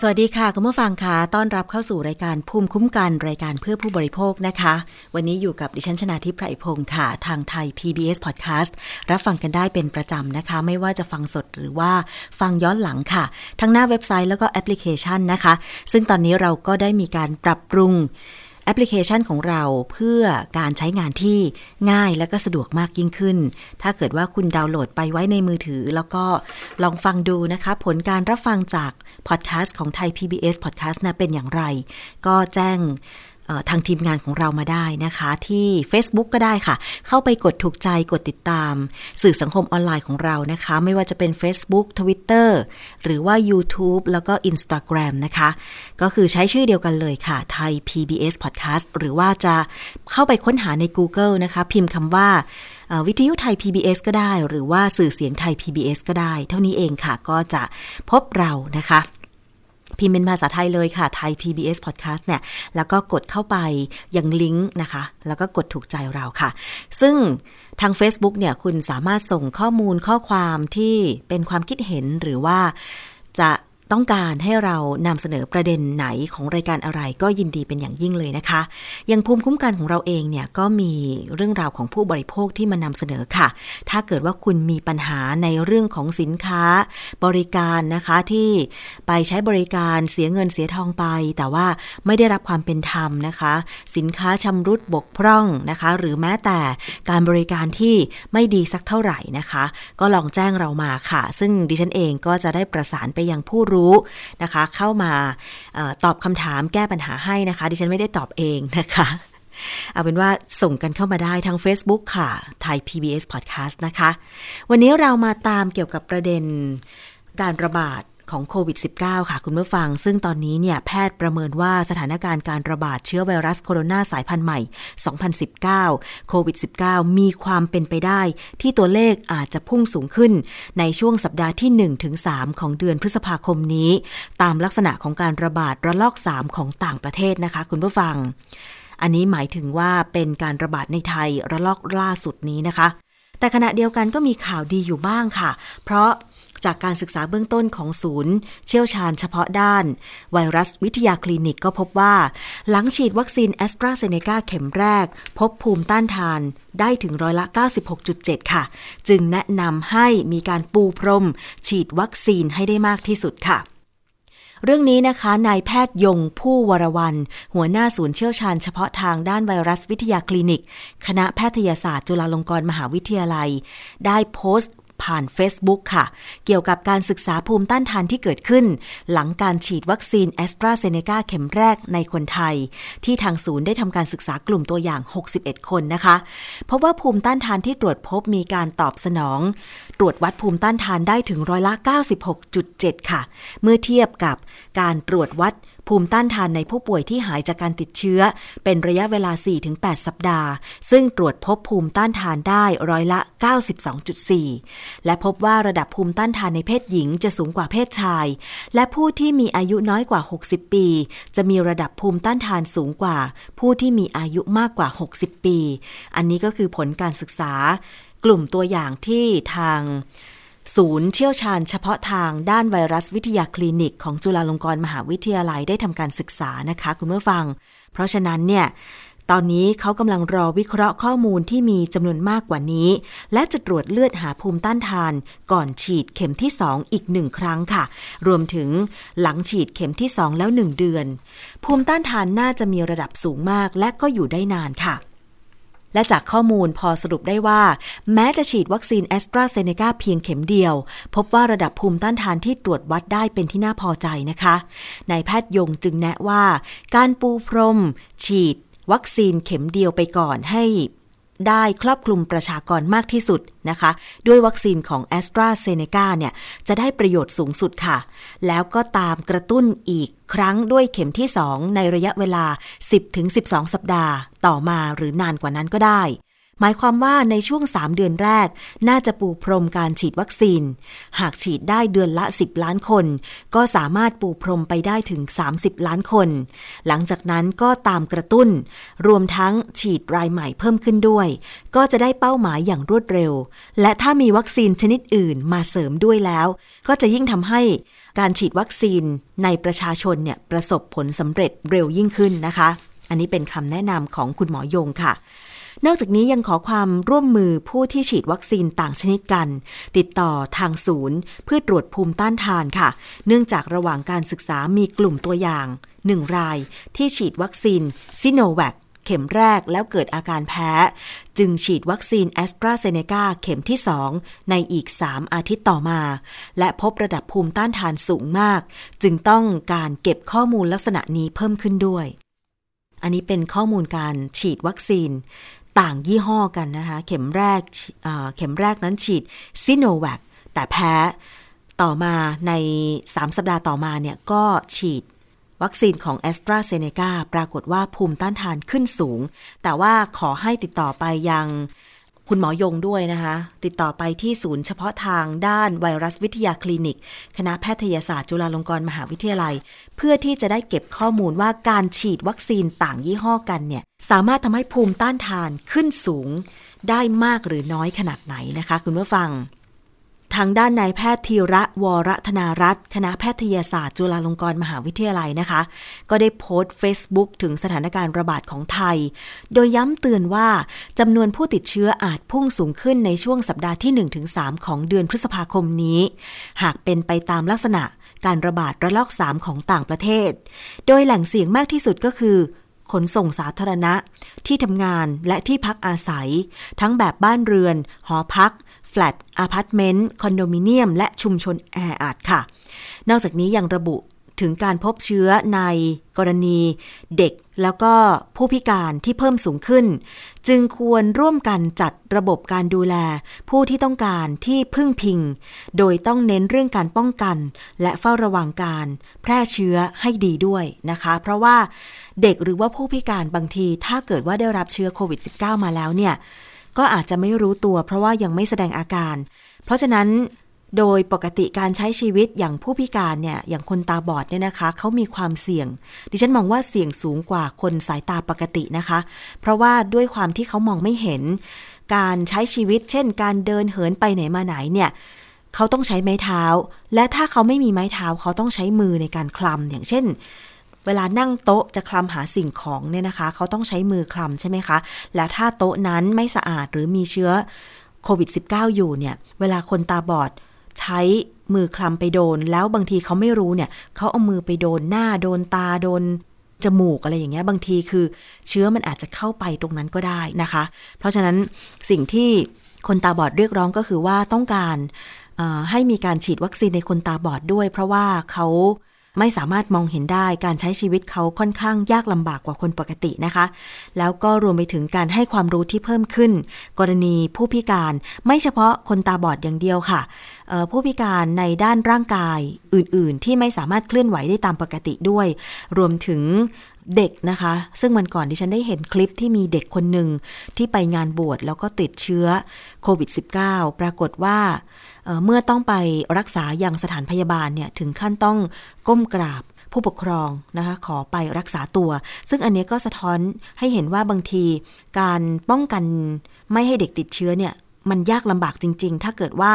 สวัสดีค่ะคุณผู้ฟังค่ะต้อนรับเข้าสู่รายการภูมิคุ้มกันรายการเพื่อผู้บริโภคนะคะ วันนี้อยู่กับดิฉันชนาทิพไพรพงศ์ค่ะ ทางไทย PBS Podcast รับฟังกันได้เป็นประจำนะคะ ไม่ว่าจะฟังสดหรือว่าฟังย้อนหลังค่ะ ทั้งหน้าเว็บไซต์แล้วก็แอปพลิเคชันนะคะ ซึ่งตอนนี้เราก็ได้มีการปรับปรุง แอปพลิเคชันของเราเพื่อการใช้งานที่ง่ายและก็สะดวกมากยิ่งขึ้น ถ้าเกิดว่าคุณดาวน์โหลดไปไว้ในมือถือ แล้วก็ลองฟังดูนะคะ ผลการรับฟังจากพอดแคสต์ของไทย PBS Podcast นะเป็นอย่างไร ก็แจ้ง ทางทีมงานของเรามาได้นะคะ ที่ Facebook ก็ได้ค่ะ เข้าไปกดถูกใจกดติดตาม สื่อสังคมออนไลน์ของเรานะคะ ไม่ว่าจะเป็น Facebook Twitter หรือว่า YouTube แล้วก็ Instagram นะคะ ก็คือใช้ชื่อเดียวกันเลยค่ะ ไทย PBS Podcast หรือว่าจะเข้าไปค้นหาใน Google นะคะ พิมพ์คำว่าวิทยุไทย PBS ก็ได้ หรือว่าสื่อเสียงไทย PBS ก็ได้ เท่านี้เองค่ะก็จะพบเรานะคะ พิมพ์เป็นภาษาไทยเลยค่ะไทย PBS Podcast เนี่ย แล้วก็กดเข้าไปยังลิงก์นะคะ แล้วก็กดถูกใจเราค่ะ ซึ่งทาง Facebook เนี่ย คุณสามารถส่งข้อมูลข้อความที่เป็นความคิดเห็นหรือว่าจะ ต้องการให้เรานำเสนอประเด็นไหนของรายการอะไรก็ยินดีเป็นอย่างยิ่งเลยนะคะยังภูมิคุ้มกันของเราเองเนี่ยก็มีเรื่องราวของผู้บริโภคที่มานำเสนอค่ะ ถ้าเกิดว่าคุณมีปัญหาในเรื่องของสินค้า บริการนะคะที่ไปใช้บริการเสียเงินเสียทองไป แต่ว่าไม่ได้รับความเป็นธรรมนะคะ สินค้าชำรุดบกพร่องนะคะ หรือแม้แต่การบริการที่ไม่ดีสักเท่าไหร่นะคะ ก็ลองแจ้งเรามาค่ะ ซึ่งดิฉันเองก็จะได้ประสานไปยังผู้รู้นะคะ เข้ามาอตอบคำถามแก้ปัญหาให้นะคะ ดิฉันไม่ได้ตอบเองนะคะเอาเป็นว่าส่งกันเข้ามาได้ทาง Facebook ค่ะ ไทย PBS Podcast นะคะ วันนี้เรามาตามเกี่ยวกับประเด็นการระบาด ของโควิด -19 ค่ะคุณผู้ฟัง ซึ่งตอนนี้เนี่ยแพทย์ประเมินว่าสถานการณ์การระบาดเชื้อไวรัสโคโรนาสายพันธุ์ใหม่ 2019 โควิด -19 มีความเป็นไปได้ ที่ตัวเลขอาจจะพุ่งสูงขึ้น ในช่วงสัปดาห์ที่ 1-3 ของเดือนพฤษภาคมนี้ ตามลักษณะของการระบาดระลอก 3 ของต่างประเทศนะคะ คุณผู้ฟัง อันนี้หมายถึงว่าเป็นการระบาดในไทยระลอกล่าสุดนี้นะคะ แต่ขณะเดียวกันก็มีข่าวดีอยู่บ้างค่ะ เพราะ จากการศึกษาเบื้องต้นของศูนย์ เชี่ยวชาญเฉพาะด้าน ไวรัสวิทยาคลินิกก็พบว่า หลังฉีดวัคซีนแอสตราเซเนกาเข็มแรก พบภูมิต้านทานได้ถึงร้อยละ 96.7 ค่ะ จึงแนะนำให้มีการปูพรม ฉีดวัคซีนให้ได้มากที่สุดค่ะเรื่องนี้นะคะ นายแพทย์ยง ภู่วรวรรณ หัวหน้าศูนย์เชี่ยวชาญเฉพาะทางด้านไวรัสวิทยาคลินิก คณะแพทยศาสตร์จุฬาลงกรณ์มหาวิทยาลัย ได้โพสต์ ผ่าน Facebook ค่ะ เกี่ยวกับการศึกษาภูมิต้านทานที่เกิดขึ้น หลังการฉีดวัคซีนแอสตราเซเนกาเข็มแรกในคนไทย ที่ทางศูนย์ได้ทำการศึกษากลุ่มตัวอย่าง 61 คนนะคะเพราะว่าภูมิต้านทานที่ตรวจพบมีการตอบสนอง ตรวจวัดภูมิต้านทานได้ถึงร้อยละ 96.7 ค่ะ เมื่อเทียบกับการตรวจวัด ภูมิต้านทานในผู้ป่วยที่หายจากการติดเชื้อ เป็นระยะเวลา 4-8 สัปดาห์ ซึ่งตรวจพบภูมิต้านทานได้ร้อยละ 92.4 และพบว่าระดับภูมิต้านทานในเพศหญิงจะสูงกว่าเพศชาย และผู้ที่มีอายุน้อยกว่า 60 ปี จะมีระดับภูมิต้านทานสูงกว่า ผู้ที่มีอายุมากกว่า 60 ปี อันนี้ก็คือผลการศึกษากลุ่มตัวอย่างที่ทาง ศูนย์เชี่ยวชาญเฉพาะทางด้านไวรัสวิทยาคลินิก ของจุฬาลงกรณ์มหาวิทยาลัยได้ทำการศึกษานะคะคุณผู้ฟัง เพราะฉะนั้นเนี่ยตอนนี้เขากำลังรอวิเคราะห์ข้อมูลที่มีจำนวนมากกว่านี้ และจะตรวจเลือดหาภูมิต้านทาน ก่อนฉีดเข็มที่ 2 อีกหนึ่งครั้งค่ะ รวมถึงหลังฉีดเข็มที่ 2 แล้ว 1 เดือน ภูมิต้านทานน่าจะมีระดับสูงมากและก็อยู่ได้นานค่ะ และจากข้อมูลพอสรุปได้ว่า แม้จะฉีดวัคซีนแอสตราเซเนกาเพียงเข็มเดียว พบว่าระดับภูมิต้านทานที่ตรวจวัดได้เป็นที่น่าพอใจนะคะนายแพทย์ยงจึงแนะว่า การปูพรม ฉีด วัคซีนเข็มเดียวไปก่อนให้ ได้ครอบคลุมประชากรมากที่สุดนะคะ ด้วยวัคซีนของ a s t r a z เซ e c a เนี่ยจะได้ประโยชน์สูงสุดค่ะ แล้วก็ตามกระตุ้นอีกครั้งด้วยเข็มที่ 2 ในระยะเวลา 10-12 สัปดาห์ต่อมาหรือนานกว่านั้นก็ได้ หมายความว่าในช่วง 3 เดือนแรก น่าจะปูพรมการฉีดวัคซีน หากฉีดได้เดือนละ 10 ล้านคน ก็สามารถปูพรมไปได้ถึง 30 ล้านคน หลังจากนั้นก็ตามกระตุ้น รวมทั้งฉีดรายใหม่เพิ่มขึ้นด้วย ก็จะได้เป้าหมายอย่างรวดเร็ว และถ้ามีวัคซีนชนิดอื่นมาเสริมด้วยแล้ว ก็จะยิ่งทำให้การฉีดวัคซีนในประชาชนเนี่ยประสบผลสำเร็จเร็วยิ่งขึ้นนะคะ อันนี้เป็นคำแนะนำของคุณหมอยงค่ะ นอกจากนี้ยังขอความร่วมมือผู้ที่ฉีดวัคซีนต่างชนิดกัน ติดต่อทางศูนย์ เพื่อตรวจภูมิต้านทานค่ะ เนื่องจากระหว่างการศึกษามีกลุ่มตัวอย่างหนึ่งรายที่ฉีดวัคซีนซิโนแวคเข็มแรกแล้วเกิดอาการแพ้ จึงฉีดวัคซีนแอสตราเซเนกาเข็มที่ 2 ในอีก 3 อาทิตย์ต่อมา และพบระดับภูมิต้านทานสูงมาก จึงต้องการเก็บข้อมูลลักษณะนี้เพิ่มขึ้นด้วย อันนี้เป็นข้อมูลการฉีดวัคซีน ต่างยี่ห้อกันนะคะ เข็มแรกเข็มแรกนั้นฉีดซิโนแวคแต่แพ้ต่อมาใน 3 สัปดาห์ต่อมาเนี่ยก็ฉีดวัคซีนของแอสตราเซเนกาปรากฏว่าภูมิต้านทานขึ้นสูง แต่ว่าขอให้ติดต่อไปยัง คุณหมอยงด้วยนะคะ ติดต่อไปที่ศูนย์เฉพาะทางด้านไวรัสวิทยาคลินิก คณะแพทยศาสตร์จุฬาลงกรณ์มหาวิทยาลัย เพื่อที่จะได้เก็บข้อมูลว่าการฉีดวัคซีนต่างยี่ห้อกันเนี่ย สามารถทำให้ภูมิต้านทานขึ้นสูง ได้มากหรือน้อยขนาดไหนนะคะ คุณผู้ฟัง ทางด้านนายแพทย์ธีระวรธนารัตน์คณะแพทยศาสตร์จุฬาลงกรณ์มหาวิทยาลัยนะคะ ก็ได้โพสต์ Facebook ถึงสถานการณ์ระบาดของไทย โดยย้ำเตือนว่าจำนวนผู้ติดเชื้ออาจพุ่งสูงขึ้นในช่วงสัปดาห์ที่ 1-3 ของเดือนพฤษภาคมนี้ หากเป็นไปตามลักษณะการระบาดระลอก 3 ของต่างประเทศ โดยแหล่งเสี่ยงมากที่สุดก็คือขนส่งสาธารณะ ที่ทำงานและที่พักอาศัย ทั้งแบบบ้านเรือน หอพัก แฟลต อพาร์ตเมนต์ คอนโดมิเนียม และชุมชนแออัดค่ะ นอกจากนี้ยังระบุถึงการพบเชื้อในกรณีเด็กแล้วก็ผู้พิการที่เพิ่มสูงขึ้น จึงควรร่วมกันจัดระบบการดูแล ผู้ที่ต้องการที่พึ่งพิง โดยต้องเน้นเรื่องการป้องกัน และเฝ้าระวังการแพร่เชื้อให้ดีด้วยนะคะ เพราะว่าเด็กหรือว่าผู้พิการบางที ถ้าเกิดว่าได้รับเชื้อโควิด -19 มาแล้วเนี่ย ก็อาจจะไม่รู้ตัวเพราะว่ายังไม่แสดงอาการ เพราะฉะนั้นโดยปกติการใช้ชีวิตอย่างผู้พิการเนี่ยอย่างคนตาบอดเนี่ยนะคะเขามีความเสี่ยง ดิฉันมองว่าเสี่ยงสูงกว่าคนสายตาปกตินะคะ เพราะว่าด้วยความที่เขามองไม่เห็น การใช้ชีวิต เช่น การเดินเหินไปไหนมาไหนเนี่ยเขาต้องใช้ไม้เท้า และถ้าเขาไม่มีไม้เท้าเขาต้องใช้มือในการคลำอย่างเช่น เวลานั่งโต๊ะจะคลำหาสิ่งของเนี่ยนะคะ เขาต้องใช้มือคลำใช่ไหมคะ แล้วถ้าโต๊ะนั้นไม่สะอาดหรือมีเชื้อโควิด -19 อยู่เนี่ย เวลาคนตาบอดใช้มือคลำไปโดน แล้วบางทีเขาไม่รู้เนี่ย เขาเอามือไปโดนหน้าโดนตาโดนจมูกอะไรอย่างเงี้ยบางทีคือเชื้อมันอาจจะเข้าไปตรงนั้นก็ได้นะคะ เพราะฉะนั้นสิ่งที่คนตาบอดเรียกร้องก็คือว่าต้องการให้มีการฉีดวัคซีนในคนตาบอดด้วย เพราะว่าเขา ไม่สามารถมองเห็นได้การใช้ชีวิตเขาค่อนข้างยากลำบากกว่าคนปกตินะคะ แล้วก็รวมไปถึงการให้ความรู้ที่เพิ่มขึ้น กรณีผู้พิการไม่เฉพาะคนตาบอดอย่างเดียวค่ะ ผู้พิการในด้านร่างกายอื่น ๆ ที่ไม่สามารถเคลื่อนไหวได้ตามปกติด้วย รวมถึงเด็กนะคะ ซึ่งมันก่อนที่ฉันได้เห็นคลิปที่มีเด็กคนหนึ่งที่ไปงานบวชแล้วก็ติดเชื้อโควิด -19 ปรากฏว่า เมื่อต้องไปรักษาอย่างสถานพยาบาลเนี่ยถึงขั้นต้องก้มกราบผู้ปกครองนะคะขอไปรักษาตัว ซึ่งอันนี้ก็สะท้อนให้เห็นว่าบางทีการป้องกันไม่ให้เด็กติดเชื้อเนี่ยมันยากลำบากจริง ๆ ถ้าเกิดว่า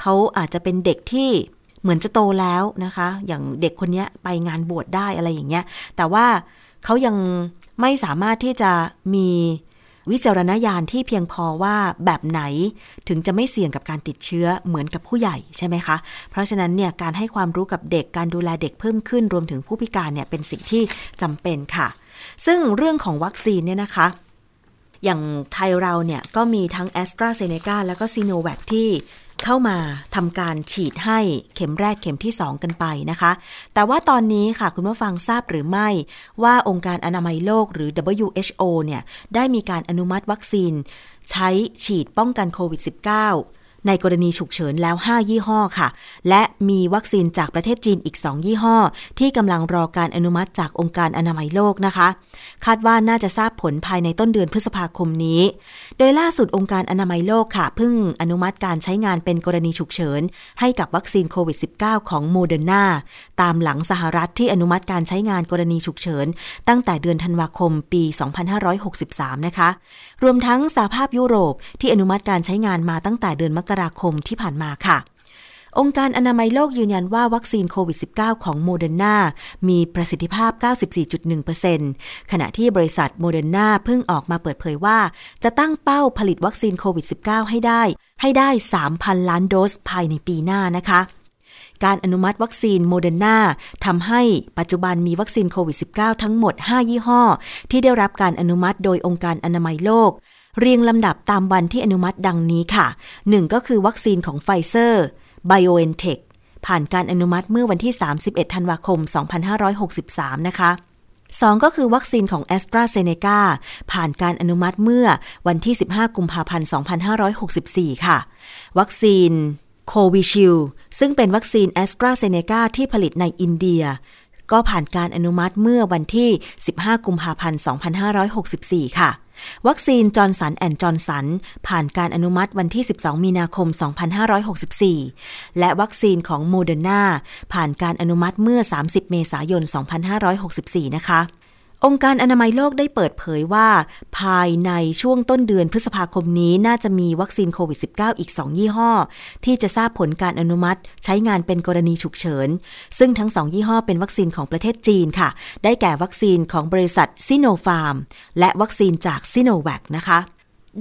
เขาอาจจะเป็นเด็กที่เหมือนจะโตแล้วนะคะ อย่างเด็กคนนี้ไปงานบวชได้อะไรอย่างเงี้ย แต่ว่าเขายังไม่สามารถที่จะมี วิจารณญาณที่เพียงพอว่าแบบไหนถึงจะไม่เสี่ยงกับการติดเชื้อเหมือนกับผู้ใหญ่ใช่ไหมคะ เพราะฉะนั้นเนี่ยการให้ความรู้กับเด็กการดูแลเด็กเพิ่มขึ้นรวมถึงผู้พิการเนี่ยเป็นสิ่งที่จำเป็นค่ะ ซึ่งเรื่องของวัคซีนเนี่ยนะคะอย่างไทยเราเนี่ยก็มีทั้งแอสตราเซเนกาและก็ซีโนแวคที่ เข้ามาทำการฉีดให้เข็มแรกเข็มที่ 2 กันไปนะคะ แต่ว่าตอนนี้ค่ะคุณผู้ฟังทราบหรือไม่ ว่าองค์การอนามัยโลกหรือ WHO เนี่ยได้มีการอนุมัติวัคซีน ใช้ฉีดป้องกันโควิด -19 ในกรณีฉุกเฉินแล้ว 5 ยี่ห้อค่ะ และมีวัคซีนจากประเทศจีนอีก 2 ยี่ห้อ ที่กำลังรอการอนุมัติจากองค์การอนามัยโลกนะคะ คาดว่าน่าจะทราบผลภายในต้นเดือนพฤษภาคมนี้ โดยล่าสุดองค์การอนามัยโลกค่ะเพิ่งอนุมัติการใช้งานเป็นกรณีฉุกเฉิน ให้กับวัคซีนโควิด -19 ของโมเดอร์นาตามหลังสหรัฐที่อนุมัติการใช้งานกรณีฉุกเฉิน ตั้งแต่เดือนธันวาคมปี 2563 นะคะ รวมทั้งสหภาพยุโรปที่อนุมัติการใช้งานมาตั้งแต่เดือนมกราคมที่ผ่านมาค่ะ องค์การอนามัยโลกยืนยันว่าวัคซีนโควิด -19 ของโมเดอร์นามีประสิทธิภาพ 94.1%ขณะที่บริษัทโมเดอร์นาเพิ่งออกมาเปิดเผยว่า จะตั้งเป้าผลิตวัคซีนโควิด -19 ให้ได้ ให้ได้ 3,000 ล้านโดสภายในปีหน้านะคะการอนุมัติวัคซีนโมเดอร์นาทำให้ปัจจุบันมีวัคซีนโควิด -19 ทั้งหมด 5 ยี่ห้อ ที่ได้รับการอนุมัติโดยองค์การอนามัยโลก เรียงลำดับตามวันที่อนุมัติดังนี้ค่ะ 1 ก็คือวัคซีนของไฟเซอร์ BioNTech ผ่านการอนุมัติเมื่อวันที่ 31 ธันวาคม 2563 นะคะ 2 ก็คือวัคซีนของ a s t r a z เซ e c a ผ่านการอนุมัติเมื่อวันที่ 15 กุมภาพันธ์ 2564 ค่ะ วัคซีนโควิชิลด์ซึ่งเป็นวัคซีน แอสตราเซ เนกา ที่ผลิตในอินเดีย ก็ผ่านการอนุมัติเมื่อวันที่ 15 กุมภาพันธ์ 2564 ค่ะ วัคซีนจอห์นสันแอนด์จอห์นสันผ่านการอนุมัติวันที่ 12 มีนาคม 2564 และวัคซีนของโมเดอร์นาผ่านการอนุมัติเมื่อ 30 เมษายน 2564 นะคะ องค์การอนามัยโลกได้เปิดเผยว่า ภายในช่วงต้นเดือนพฤษภาคมนี้น่าจะมีวัคซีนโควิด -19 อีก 2 ยี่ห้อ ที่จะทราบผลการอนุมัติ ใช้งานเป็นกรณีฉุกเฉิน ซึ่งทั้ง 2 ยี่ห้อเป็นวัคซีนของประเทศจีนค่ะ ได้แก่วัคซีนของบริษัทซิโนฟาร์ม และวัคซีนจากซิโนแวคนะคะ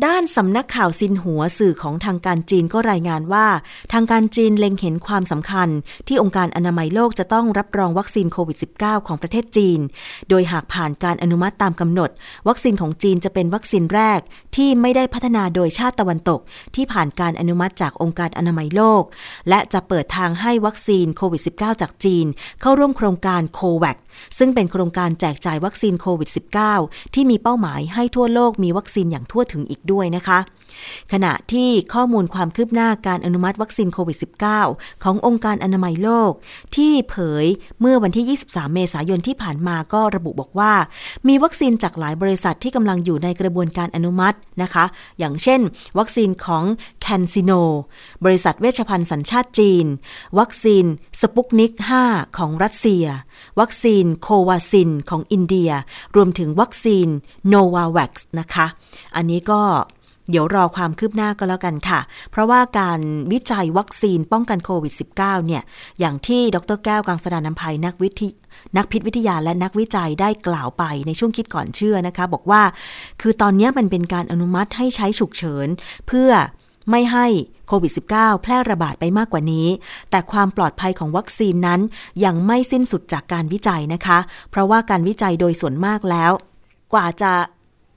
ด้านสำนักข่าวซินหัวสื่อของทางการจีนก็รายงานว่า ทางการจีนเล็งเห็นความสำคัญ ที่องค์การอนามัยโลกจะต้องรับรองวัคซีนโควิด -19 ของประเทศจีน โดยหากผ่านการอนุมัติตามกำหนด วัคซีนของจีนจะเป็นวัคซีนแรก ที่ไม่ได้พัฒนาโดยชาติตะวันตก ที่ผ่านการอนุมัติจากองค์การอนามัยโลก และจะเปิดทางให้วัคซีนโควิด -19 จากจีน เข้าร่วมโครงการโควัคซึ่งเป็นโครงการแจกจ่ายวัคซีนโควิด -19 ที่มีเป้าหมายให้ทั่วโลกมีวัคซีนอย่างทั่วถึงอีกด้วยนะคะ ขณะที่ข้อมูลความคืบหน้าการอนุมัติวัคซีนโควิด -19 ขององค์การอนามัยโลก ที่เผยเมื่อวันที่ 23 เมษายนที่ผ่านมาก็ระบุบอกว่า มีวัคซีนจากหลายบริษัทที่กำลังอยู่ในกระบวนการอนุมัตินะคะ อย่างเช่น วัคซีนของแคนซิโนบริษัทเวชภัณฑ์สัญชาติจีน วัคซีนสปุตนิก 5 ของรัสเซีย วัคซีนโควัคซินของอินเดีย รวมถึงวัคซีนโนวาแว็กซ์นะคะ อันนี้ก็เเดี๋ยวรอความคืบหน้าก็แล้วกันค่ะ เพราะว่าการวิจัยวัคซีนป้องกันโควิด -19 เนี่ย อย่างที่ดรแก้วกังสดานนภัยนักวิทยนักพิษวิทยาและนักวิจัยได้กล่าวไปในช่วงคิดก่อนเชื่อนะคะ บอกว่า คือตอนนี้มันเป็นการอนุมัติให้ใช้ฉุกเฉิน เพื่อไม่ให้โควิด -19 แพร่ระบาดไปมากกว่านี้ แต่ความปลอดภัยของวัคซีนนั้นยังไม่สิ้นสุดจากการวิจัยนะคะ เพราะว่าการวิจัยโดยส่วนมากแล้ว กว่าจะ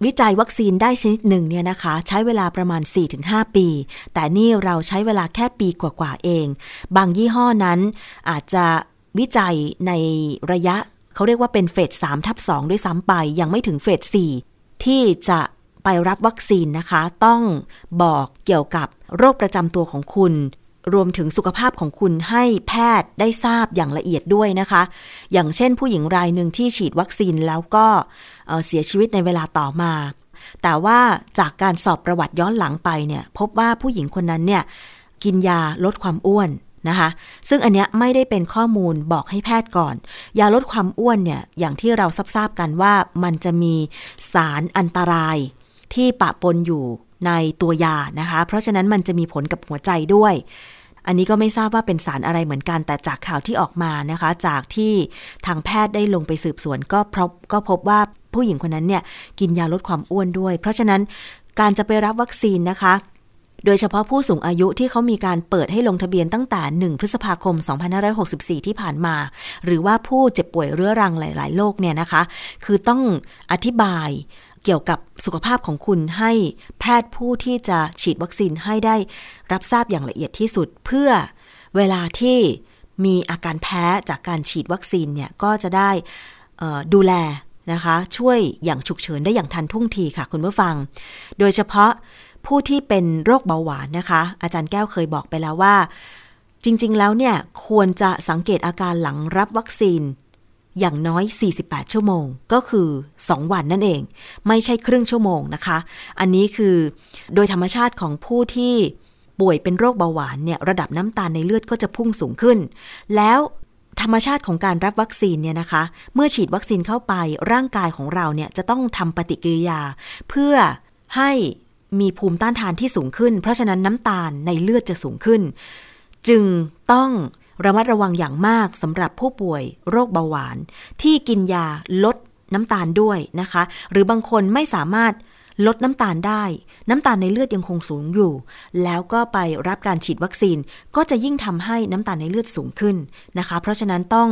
วิจัยวัคซีนได้ชนิดหนึ่งเนี่ยนะคะ ใช้เวลาประมาณ 4-5 ปี แต่นี่เราใช้เวลาแค่ปีกว่าๆเอง บางยี่ห้อนั้นอาจจะวิจัยในระยะเขาเรียกว่าเป็นเฟส3ทับ2ด้วยซ้ำไป ยังไม่ถึงเฟส4ที่จะไปรับวัคซีนนะคะ ต้องบอกเกี่ยวกับโรคประจำตัวของคุณ รวมถึงสุขภาพของคุณให้แพทย์ได้ทราบอย่างละเอียดด้วยนะคะ อย่างเช่นผู้หญิงรายหนึ่งที่ฉีดวัคซีนแล้วก็เสียชีวิตในเวลาต่อมา แต่ว่าจากการสอบประวัติย้อนหลังไปเนี่ยพบว่าผู้หญิงคนนั้นเนี่ยกินยาลดความอ้วนนะคะซึ่งอันเนี้ยไม่ได้เป็นข้อมูลบอกให้แพทย์ก่อน ยาลดความอ้วนเนี่ยอย่างที่เราทราบกันว่ามันจะมีสารอันตรายที่ปะปนอยู่ในตัวยานะคะ เพราะฉะนั้นมันจะมีผลกับหัวใจด้วย อันนี้ก็ไม่ทราบว่าเป็นสารอะไรเหมือนกัน แต่จากข่าวที่ออกมานะคะ จากที่ทางแพทย์ได้ลงไปสืบสวนก็พบก็พบว่าผู้หญิงคนนั้นเนี่ยกินยาลดความอ้วนด้วย เพราะฉะนั้นการจะไปรับวัคซีนนะคะ โดยเฉพาะผู้สูงอายุที่เขามีการเปิดให้ลงทะเบียนตั้งแต่ 1 พฤษภาคม 2564 ที่ผ่านมา หรือว่าผู้เจ็บป่วยเรื้อรังหลาย ๆ โรคเนี่ยนะคะ คือต้องอธิบาย เกี่ยวกับสุขภาพของคุณให้แพทย์ผู้ที่จะฉีดวัคซีนให้ได้รับทราบอย่างละเอียดที่สุด เพื่อเวลาที่มีอาการแพ้จากการฉีดวัคซีนเนี่ยก็จะได้ดูแลนะคะ ช่วยอย่างฉุกเฉินได้อย่างทันท่วงทีค่ะคุณผู้ฟัง โดยเฉพาะผู้ที่เป็นโรคเบาหวานนะคะ อาจารย์แก้วเคยบอกไปแล้วว่า จริง ๆ แล้วเนี่ยควรจะสังเกตอาการหลังรับวัคซีน อย่างน้อย 48 ชั่วโมง ก็คือ 2 วันนั่นเอง ไม่ใช่ครึ่งชั่วโมงนะคะ อันนี้คือโดยธรรมชาติของผู้ที่ป่วยเป็นโรคเบาหวานเนี่ยระดับน้ำตาลในเลือดก็จะพุ่งสูงขึ้น แล้วธรรมชาติของการรับวัคซีนเนี่ยนะคะ เมื่อฉีดวัคซีนเข้าไปร่างกายของเราเนี่ยจะต้องทำปฏิกิริยา เพื่อให้มีภูมิต้านทานที่สูงขึ้น เพราะฉะนั้นน้ำตาลในเลือดจะสูงขึ้น จึงต้อง ระมัดระวังอย่างมากสำหรับผู้ป่วยโรคเบาหวาน ที่กินยาลดน้ำตาลด้วยนะคะ หรือบางคนไม่สามารถลดน้ำตาลได้ น้ำตาลในเลือดยังคงสูงอยู่ แล้วก็ไปรับการฉีดวัคซีน ก็จะยิ่งทำให้น้ำตาลในเลือดสูงขึ้นนะคะ เพราะฉะนั้นต้อง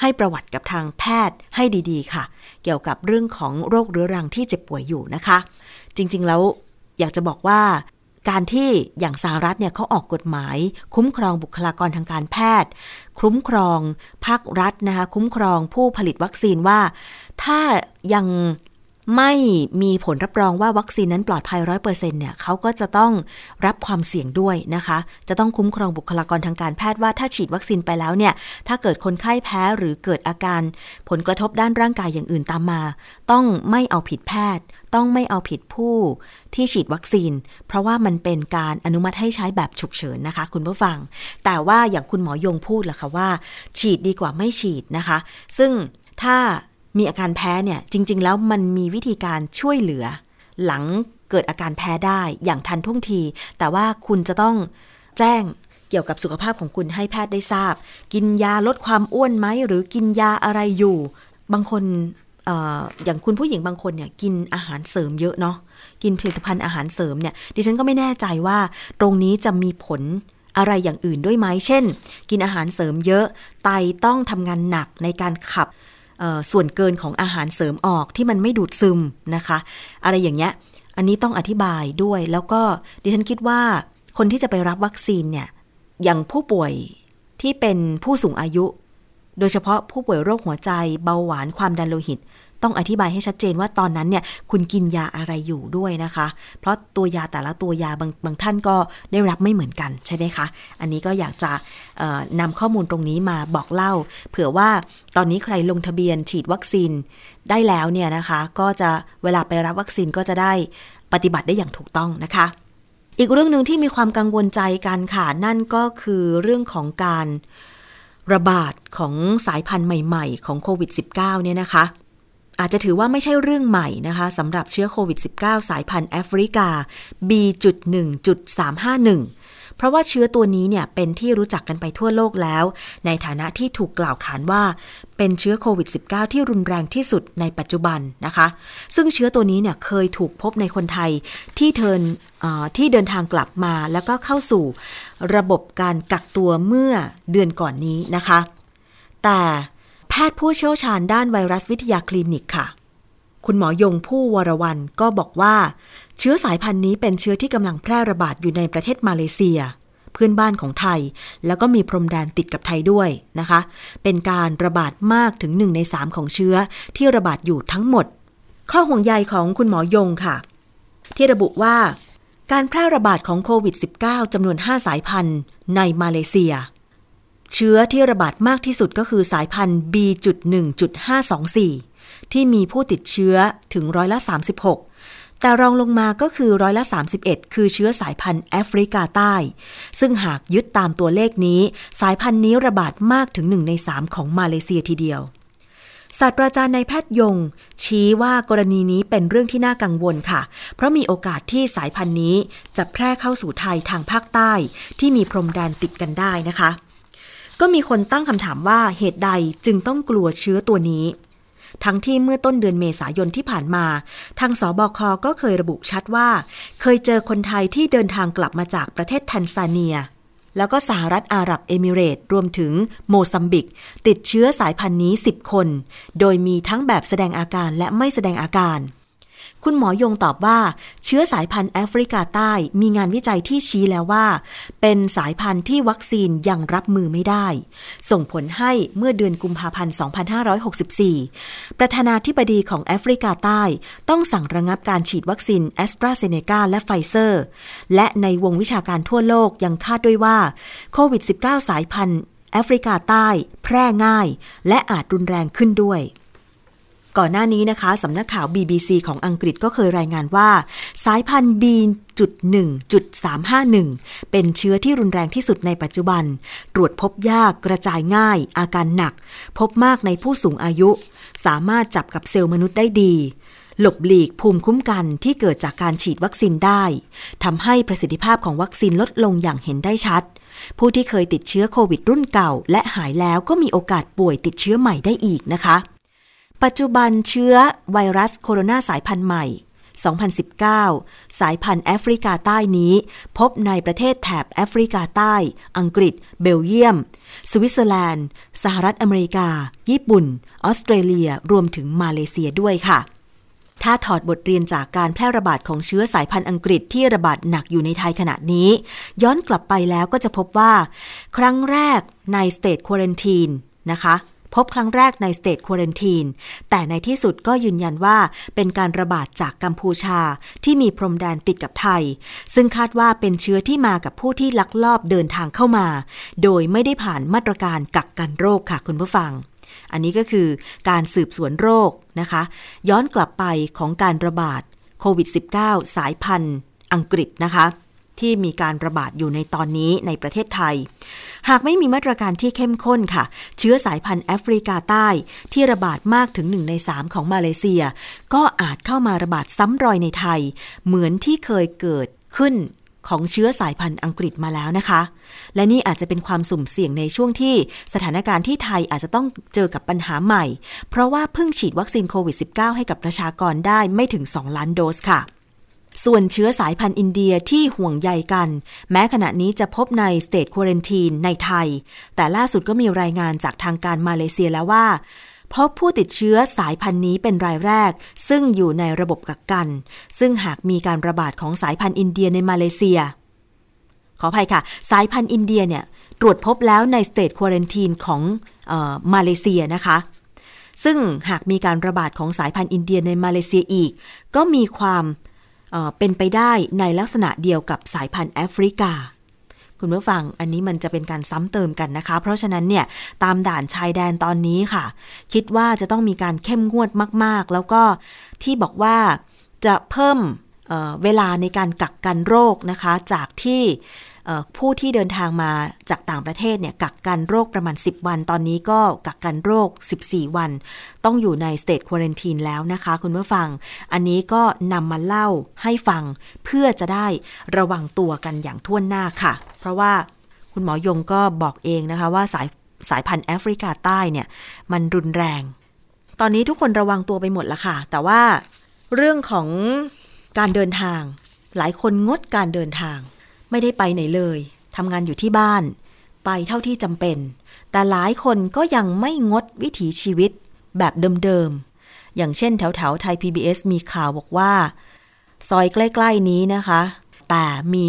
ให้ประวัติกับทางแพทย์ให้ดีๆ ค่ะ เกี่ยวกับเรื่องของโรคเรื้อรังที่เจ็บป่วยอยู่นะคะ จริงๆแล้วอยากจะบอกว่า การที่อย่างสหรัฐเนี่ยเขาออกกฎหมาย คุ้มครองบุคลากรทางการแพทย์ คุ้มครองภาครัฐนะคะคุ้มครองผู้ผลิตวัคซีนว่า ถ้ายัง ไม่มีผลรับรองว่าวัคซีนนั้นปลอดภัยร้อยเปอร์เซ็นต์เนี่ยเขาก็จะต้องรับความเสี่ยงด้วยนะคะ จะต้องคุ้มครองบุคลากรทางการแพทย์ว่าถ้าฉีดวัคซีนไปแล้วเนี่ย ถ้าเกิดคนไข้แพ้หรือเกิดอาการ ผลกระทบด้านร่างกายอย่างอื่นตามมา ต้องไม่เอาผิดแพทย์ ต้องไม่เอาผิดผู้ที่ฉีดวัคซีน เพราะว่ามันเป็นการอนุมัติให้ใช้แบบฉุกเฉินนะคะ คุณผู้ฟัง แต่ว่าอย่างคุณหมอยงพูดแหละค่ะว่า ฉีดดีกว่าไม่ฉีดนะคะ ซึ่งถ้า มีอาการแพ้เนี่ยจริง ๆ แล้วมันมีวิธีการช่วยเหลือ หลังเกิดอาการแพ้ได้อย่างทันท่วงที แต่ว่าคุณจะต้องแจ้งเกี่ยวกับสุขภาพของคุณให้แพทย์ได้ทราบ กินยาลดความอ้วนไหมหรือกินยาอะไรอยู่ บางคนออย่างคุณผู้หญิงบางคนเนี่ยกินอาหารเสริมเยอะเนาะกินผลิตภัณฑ์อาหารเสริมเนี่ยดิฉันก็ไม่แน่ใจว่าตรงนี้จะมีผลอะไรอย่างอื่นด้วยไหมเช่น กินอาหารเสริมเยอะไตต้องทำงานหนักในการขับ ส่วนเกินของอาหารเสริมออกที่มันไม่ดูดซึมนะคะ อะไรอย่างเงี้ยอันนี้ต้องอธิบายด้วยแล้วก็ดิฉันคิดว่าคนที่จะไปรับวัคซีนเนี่ยอย่างผู้ป่วยที่เป็นผู้สูงอายุ โดยเฉพาะผู้ป่วยโรคหัวใจเบาหวานความดันโลหิต ต้องอธิบายให้ชัดเจนว่าตอนนั้นเนี่ยคุณกินยาอะไรอยู่ด้วยนะคะ เพราะตัวยาแต่ละตัวยาบางบางท่านก็ได้รับไม่เหมือนกันใช่ไหมคะ อันนี้ก็อยากจะนำข้อมูลตรงนี้มาบอกเล่า เผื่อว่าตอนนี้ใครลงทะเบียนฉีดวัคซีนได้แล้วเนี่ยนะคะ ก็จะเวลาไปรับวัคซีนก็จะได้ปฏิบัติได้อย่างถูกต้องนะคะ อีกเรื่องหนึ่งที่มีความกังวลใจกันค่ะ นั่นก็คือเรื่องของการระบาดของสายพันธุ์ใหม่ ๆ ของโควิด -19 เนี่ยนะคะ อาจจะถือว่าไม่ใช่เรื่องใหม่นะคะสำหรับเชื้อโควิด -19 สายพันธุ์แอฟริกา B.1.351 เพราะว่าเชื้อตัวนี้เนี่ยเป็นที่รู้จักกันไปทั่วโลกแล้ว ในฐานะที่ถูกกล่าวขานว่าเป็นเชื้อโควิด -19 ที่รุนแรงที่สุดในปัจจุบันนะคะ ซึ่งเชื้อตัวนี้เนี่ยเคยถูกพบในคนไทยที่เทินที่เดินทางกลับมาแล้วก็เข้าสู่ระบบการกักตัวเมื่อเดือนก่อนนี้นะคะ แต่ แพทย์ผู้เชี่ยวชาญด้านไวรัสวิทยาคลินิกค่ะ คุณหมอยงผู้วรวันก็บอกว่า เชื้อสายพันธุ์นี้เป็นเชื้อที่กำลังแพร่ระบาดอยู่ในประเทศมาเลเซีย เพื่อนบ้านของไทย แล้วก็มีพรมแดนติดกับไทยด้วยนะคะ เป็นการระบาดมากถึงหนึ่งในสามของเชื้อที่ระบาดอยู่ทั้งหมด ข้อห่วงใยของคุณหมอยงค่ะ ที่ระบุว่าการแพร่ระบาดของโควิด -19 จำนวน 5 สายพันธุ์ในมาเลเซีย เชื้อที่ระบาดมากที่สุดก็คือสายพันธุ์ B.1.524 ที่มีผู้ติดเชื้อถึงร้อยละ 36 แต่รองลงมาก็คือร้อยละ 31 คือเชื้อสายพันธุ์แอฟริกาใต้ ซึ่งหากยึดตามตัวเลขนี้ สายพันธุ์นี้ระบาดมากถึง 1 ใน 3 ของมาเลเซียทีเดียวศาสตราจารย์นายแพทย์ยง ชี้ว่ากรณีนี้เป็นเรื่องที่น่ากังวลค่ะ เพราะมีโอกาสที่สายพันธุ์นี้จะแพร่เข้าสู่ไทยทางภาคใต้ ที่มีพรมแดนติดกันได้นะคะ ก็มีคนตั้งคำถามว่าเหตุใดจึงต้องกลัวเชื้อตัวนี้ ทั้งที่เมื่อต้นเดือนเมษายนที่ผ่านมา ทางสบคก็เคยระบุชัดว่า เคยเจอคนไทยที่เดินทางกลับมาจากประเทศแทนซาเนีย แล้วก็สหรัฐอาหรับเอมิเรตรวมถึงโมซัมบิก ติดเชื้อสายพันธุ์นี้ 10 คน โดยมีทั้งแบบแสดงอาการและไม่แสดงอาการ คุณหมอยงตอบว่า เชื้อสายพันธุ์แอฟริกาใต้มีงานวิจัยที่ชี้แล้วว่า เป็นสายพันธุ์ที่วัคซีนยังรับมือไม่ได้ ส่งผลให้เมื่อเดือนกุมภาพันธ์ 2564 ประธานาธิบดีของแอฟริกาใต้ต้องสั่งระงับการฉีดวัคซีนแอสตราเซเนกาและไฟเซอร์ และในวงวิชาการทั่วโลกยังคาดด้วยว่าโควิด -19 สายพันธุ์แอฟริกาใต้ แพร่ง่าย และอาจรุนแรงขึ้นด้วย ก่อนหน้านี้นะคะสำนักข่าว BBC ของอังกฤษก็เคยรายงานว่า สายพันธุ์ B.1.351 เป็นเชื้อที่รุนแรงที่สุดในปัจจุบัน ตรวจพบยากกระจายง่าย อาการหนัก พบมากในผู้สูงอายุ สามารถจับกับเซลล์มนุษย์ได้ดี หลบหลีกภูมิคุ้มกันที่เกิดจากการฉีดวัคซีนได้ทำให้ประสิทธิภาพของวัคซีนลดลงอย่างเห็นได้ชัด ผู้ที่เคยติดเชื้อโควิดรุ่นเก่า และหายแล้วก็มีโอกาสป่วยติดเชื้อใหม่ได้อีกนะคะ ปัจจุบันเชื้อไวรัสโคโรนาสายพันธุ์ใหม่ 2019 สายพันธุ์แอฟริกาใต้นี้ พบในประเทศแถบแอฟริกาใต้ อังกฤษ เบลเยียม สวิตเซอร์แลนด์ สหรัฐอเมริกา ญี่ปุ่น ออสเตรเลีย รวมถึงมาเลเซียด้วยค่ะ ถ้าถอดบทเรียนจากการแพร่ระบาดของเชื้อสายพันธุ์อังกฤษที่ระบาดหนักอยู่ในไทยขณะนี้ ย้อนกลับไปแล้วก็จะพบว่า ครั้งแรกใน state quarantine นะคะ พบครั้งแรกใน state quarantine แต่ในที่สุดก็ยืนยันว่าเป็นการระบาดจากกัมพูชาที่มีพรมแดนติดกับไทย ซึ่งคาดว่าเป็นเชื้อที่มากับผู้ที่ลักลอบเดินทางเข้ามา โดยไม่ได้ผ่านมาตรการกักกันโรคค่ะคุณผู้ฟัง อันนี้ก็คือการสืบสวนโรคนะคะ ย้อนกลับไปของการระบาดโควิด -19 สายพันธุ์อังกฤษนะคะ ที่มีการระบาดอยู่ในตอนนี้ในประเทศไทย หากไม่มีมาตรการที่เข้มข้นค่ะ เชื้อสายพันธุ์แอฟริกาใต้ ที่ระบาดมากถึงหนึ่งในสามของมาเลเซีย ก็อาจเข้ามาระบาดซ้ำรอยในไทย เหมือนที่เคยเกิดขึ้นของเชื้อสายพันธุ์อังกฤษมาแล้วนะคะ และนี่อาจจะเป็นความสุ่มเสี่ยงในช่วงที่สถานการณ์ที่ไทยอาจจะต้องเจอกับปัญหาใหม่ เพราะว่าเพิ่งฉีดวัคซีนโควิด -19 ให้กับประชากรได้ไม่ถึง 2 ล้านโดสค่ะ ส่วนเชื้อสายพันธุ์อินเดียที่ห่วงใยกัน แม้ขณะนี้จะพบใน state quarantine ในไทย แต่ล่าสุดก็มีรายงานจากทางการมาเลเซียแล้วว่า พบผู้ติดเชื้อสายพันธุ์นี้เป็นรายแรก ซึ่งอยู่ในระบบกักกัน ซึ่งหากมีการระบาดของสายพันธุ์อินเดียในมาเลเซีย ขออภัยค่ะ สายพันธุ์อินเดียเนี่ยตรวจพบแล้วใน state quarantine ของออมาเลเซียนะคะซึ่งหากมีการระบาดของสายพันธุ์อินเดียในมาเลเซียอีก ก็มีความ เป็นไปได้ในลักษณะเดียวกับสายพันธุ์แอฟริกา คุณผู้ฟังอันนี้มันจะเป็นการซ้ำเติมกันนะคะ เพราะฉะนั้นเนี่ยตามด่านชายแดนตอนนี้ค่ะ คิดว่าจะต้องมีการเข้มงวดมาก ๆ แล้วก็ที่บอกว่าจะเพิ่ม เวลาในการกักกันโรคนะคะ จากที่ผู้ที่เดินทางมาจากต่างประเทศเนี่ยกักกันโรคประมาณ 10 วัน ตอนนี้ก็กักกันโรค 14 วัน ต้องอยู่ในสเตทควอเรนทีนแล้วนะคะ คุณผู้ฟัง อันนี้ก็นำมาเล่าให้ฟังเพื่อจะได้ระวังตัวกันอย่างท่วนหน้าค่ะ เพราะว่าคุณหมอยงก็บอกเองนะคะว่าสายสายพันธุ์แอฟริกาใต้เนี่ยมันรุนแรง ตอนนี้ทุกคนระวังตัวไปหมดละค่ะ แต่ว่าเรื่องของ การเดินทาง หลายคนงดการเดินทาง ไม่ได้ไปไหนเลยทำงานอยู่ที่บ้าน ไปเท่าที่จำเป็น แต่หลายคนก็ยังไม่งดวิถีชีวิตแบบเดิมๆ อย่างเช่นแถวแถวไทย PBS มีข่าวบอกว่า ซอยใกล้ ๆ นี้นะคะ แต่มี